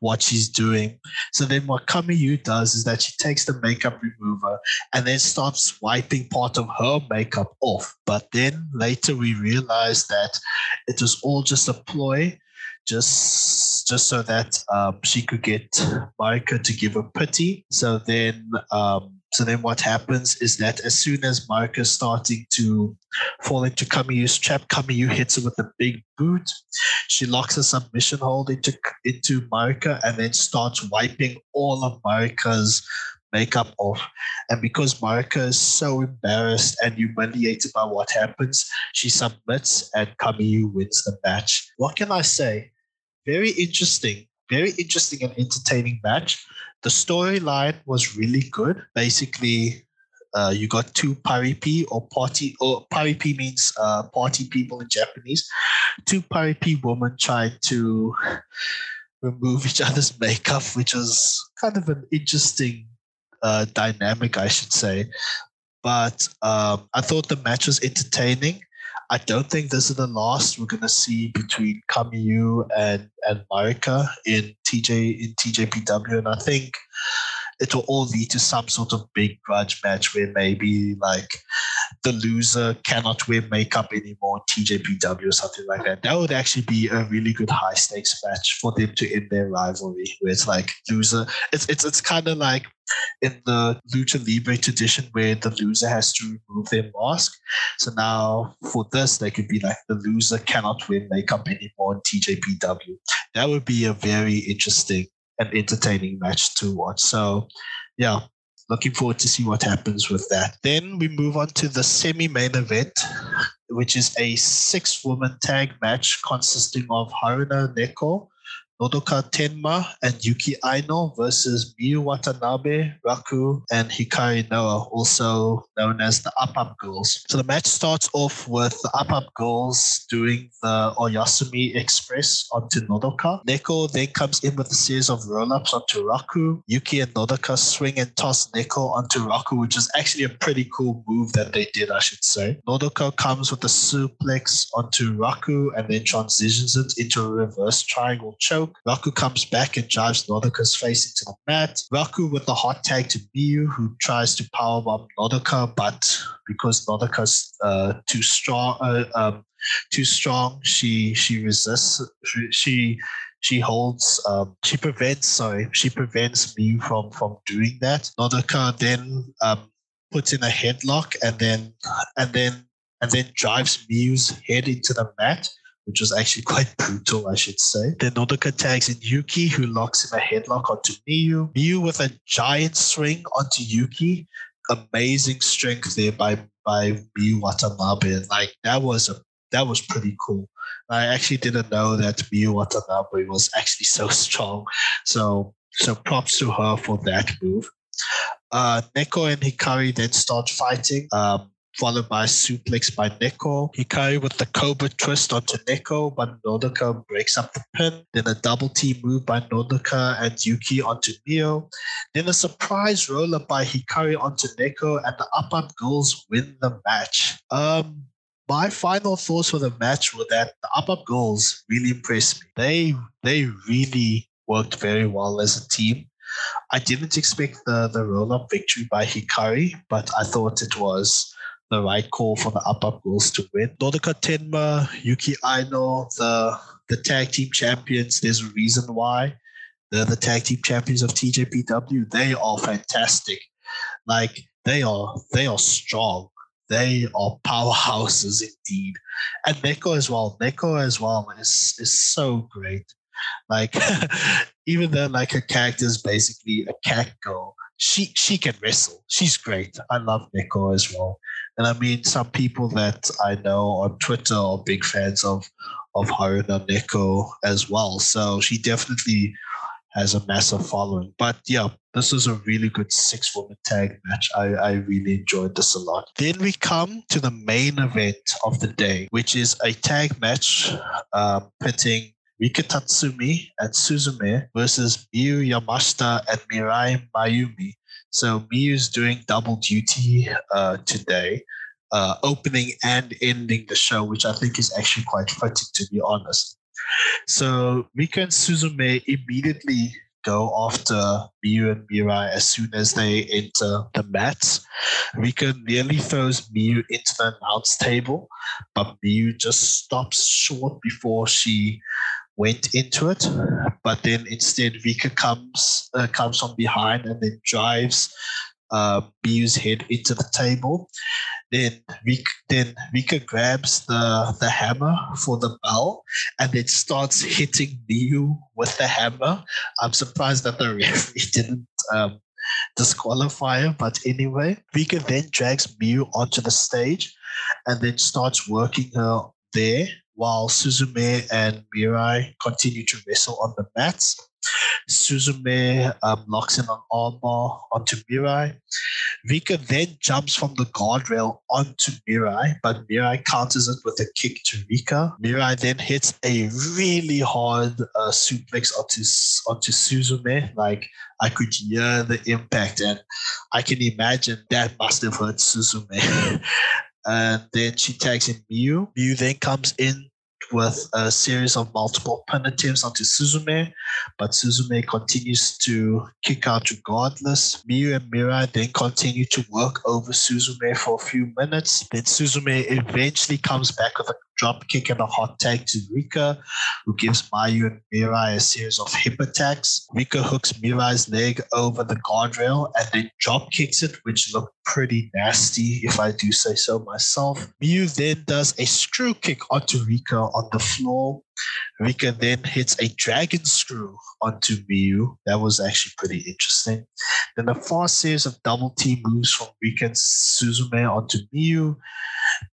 what she's doing. So then what Kamiyu does is that she takes the makeup remover and then starts wiping part of her makeup off. But then later we realize that it was all just a ploy, just just so that um, she could get Marika to give her pity. So then um, so then what happens is that as soon as Marika is starting to fall into Kamiyu's trap, Kamiyu hits her with a big boot. She locks a submission hold into, into Marika and then starts wiping all of Marika's makeup off. And because Marika is so embarrassed and humiliated by what happens, she submits and Kamiyu wins the match. What can I say? Very interesting. Very interesting and entertaining match. The storyline was really good. Basically, uh, you got two paripi or party or paripi means uh, party people in Japanese. Two paripi women trying to remove each other's makeup, which was kind of an interesting uh, dynamic, I should say. But um, I thought the match was entertaining. I don't think this is the last we're gonna see between Kamiyu and and Marika in TJ in TJPW, and I think it will all lead to some sort of big grudge match where maybe like the loser cannot wear makeup anymore TJPW or something like that. That would actually be a really good high stakes match for them to end their rivalry. Where it's like loser, it's it's it's kind of like in the Lucha Libre tradition where the loser has to remove their mask. So now for this, they could be like the loser cannot wear makeup anymore in TJPW. That would be a very interesting and entertaining match to watch. So, yeah, looking forward to see what happens with that. Then we move on to the semi-main event, which is a six-woman tag match consisting of Haruna Neko, Nodoka Tenma and Yuki Aino versus Miyu Watanabe, Raku, and Hikari Noa, also known as the Up Up Girls. So the match starts off with the Up Up Girls doing the Oyasumi Express onto Nodoka. Neko then comes in with a series of roll-ups onto Raku. Yuki and Nodoka swing and toss Neko onto Raku, which is actually a pretty cool move that they did, I should say. Nodoka comes with a suplex onto Raku and then transitions it into a reverse triangle choke. Raku comes back and drives Nodoka's face into the mat. Raku with the hot tag to Miyu, who tries to powerbomb Nodoka, but because Nodoka's uh, too strong, uh, um, too strong, she she resists. She she, holds. Um, she prevents. Sorry, she prevents Miyu from from doing that. Nodoka then um, puts in a headlock and then and then and then drives Miyu's head into the mat which was actually quite brutal, I should say. Then Nodoka tags in Yuki, who locks in a headlock onto Miyu. Miyu with a giant swing onto Yuki. Amazing strength there by by Miyu Watanabe. Like that was a that was pretty cool. I actually didn't know that Miyu Watanabe was actually so strong. So so props to her for that move. Uh, Neko and Hikari then start fighting. Um, followed by a suplex by Neko. Hikari with the Cobra twist onto Neko, but Nodoka breaks up the pin. Then a double team move by Nodoka and Yuki onto Miyu. Then a surprise roller by Hikari onto Neko, and the Up Up Girls win the match. Um, my final thoughts for the match were that the Up Up Girls really impressed me. They they really worked very well as a team. I didn't expect the, the roll up victory by Hikari, but I thought it was the right call for the up up girls to win. Nodoka Tenma, Yuki Aino, the the tag team champions. There's a reason why they're the tag team champions of TJPW. They are fantastic. Like they are they are strong. They are powerhouses indeed. And Neko as well. Neko as well is is so great. Like even though like her character is basically a cat girl, she she can wrestle. She's great. I love Neko as well. And I mean, some people that I know on Twitter are big fans of of Haruna Neko as well. So she definitely has a massive following. But yeah, this was a really good six woman tag match. I, I really enjoyed this a lot. Then we come to the main event of the day, which is a tag match um, pitting Rika Tatsumi and Suzume versus Miyu Yamashita and Mirai Maiumi. So Miyu's doing double duty uh, today, uh, opening and ending the show, which I think is actually quite fitting, to be honest. So Rika and Suzume immediately go after Miyu and Mirai as soon as they enter the mats. Rika nearly throws Miyu into the announce table, but Miyu just stops short before she went into it, but then instead Rika comes uh, comes from behind and then drives uh, Miyu's head into the table. Then Rika, then Rika grabs the, the hammer for the bell and then starts hitting Miyu with the hammer. I'm surprised that the referee didn't um, disqualify her, but anyway, Vika then drags Miyu onto the stage and then starts working her there while Suzume and Mirai continue to wrestle on the mats. Suzume um, locks in an armbar onto Mirai. Rika then jumps from the guardrail onto Mirai, but Mirai counters it with a kick to Rika. Mirai then hits a really hard uh, suplex onto, onto Suzume. Like, I could hear the impact, and I can imagine that must have hurt Suzume. Uh, and then she tags in Miyu. Miyu then comes in with a series of multiple attempts onto Suzume, but Suzume continues to kick out regardless. Miyu and Mirai then continue to work over Suzume for a few minutes. Then Suzume eventually comes back with a drop kick and a hot tag to Rika, who gives Miyu and Mirai a series of hip attacks. Rika hooks Mirai's leg over the guardrail and then drop kicks it, which looked pretty nasty, if I do say so myself. Miyu then does a screw kick onto Rika on the floor. Rika then hits a dragon screw onto Miyu. That was actually pretty interesting. Then a fast series of double T moves from Rika and Suzume onto Miyu.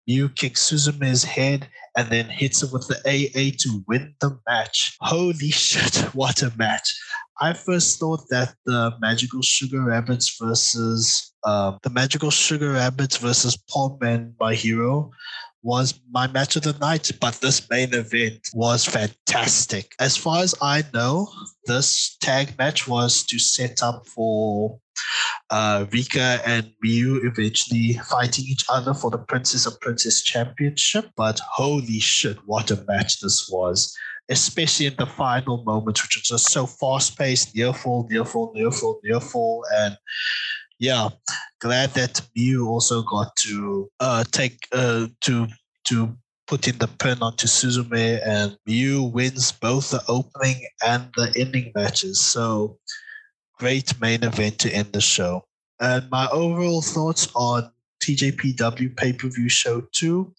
Miyu kicks Suzume's head and then hits him with the AA to win the match. Holy shit, what a match! I first thought that the Magical Sugar Rabbits versus um, the Magical Sugar Rabbits versus Pom and Mahiro was my match of the night, but this main event was fantastic. As far as I know, this tag match was to set up for uh, Rika and Miyu eventually fighting each other for the Princess and Princess Championship. But holy shit, what a match this was! Especially in the final moments, which was just so fast paced, near fall, near fall, near fall, near fall, and yeah, glad that Miyu also got to uh, take uh, to to put in the pin onto Suzume, and Miyu wins both the opening and the ending matches. So great main event to end the show. And my overall thoughts on TJPW pay per view show two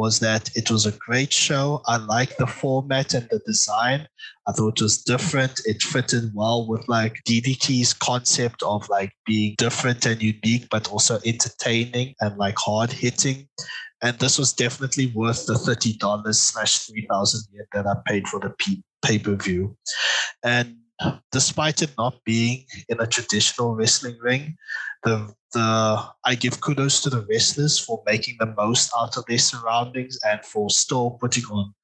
was that it was a great show. I liked the format and the design. I thought it was different. It fitted well with like DDT's concept of like being different and unique, but also entertaining and like hard hitting. And this was definitely worth the thirty dollars slash three thousand yen that I paid for the pay per view. And despite it not being in a traditional wrestling ring, the the I give kudos to the wrestlers for making the most out of their surroundings and for still putting on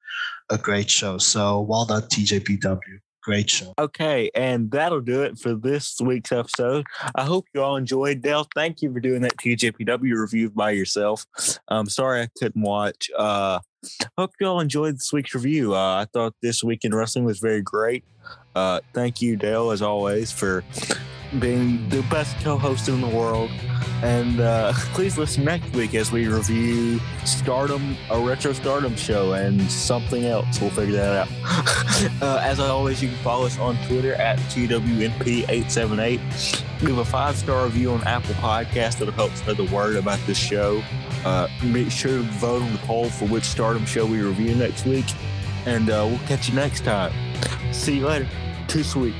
a great show. So well done, TJPW. Great show. Okay, and that'll do it for this week's episode. I hope you all enjoyed. Dale, thank you for doing that TJPW review by yourself. I'm sorry I couldn't watch. Uh, hope you all enjoyed this week's review. Uh, I thought this week in wrestling was very great. Uh, thank you, Dale, as always, for being the best co-host in the world. And uh, please listen next week as we review Stardom, a retro Stardom show, and something else. We'll figure that out. uh, as always, you can follow us on Twitter at TWNP878. Leave a five star review on Apple Podcast. That'll help spread the word about this show. Uh, make sure to vote on the poll for which Stardom show we review next week. And uh, we'll catch you next time. See you later. Too sweet.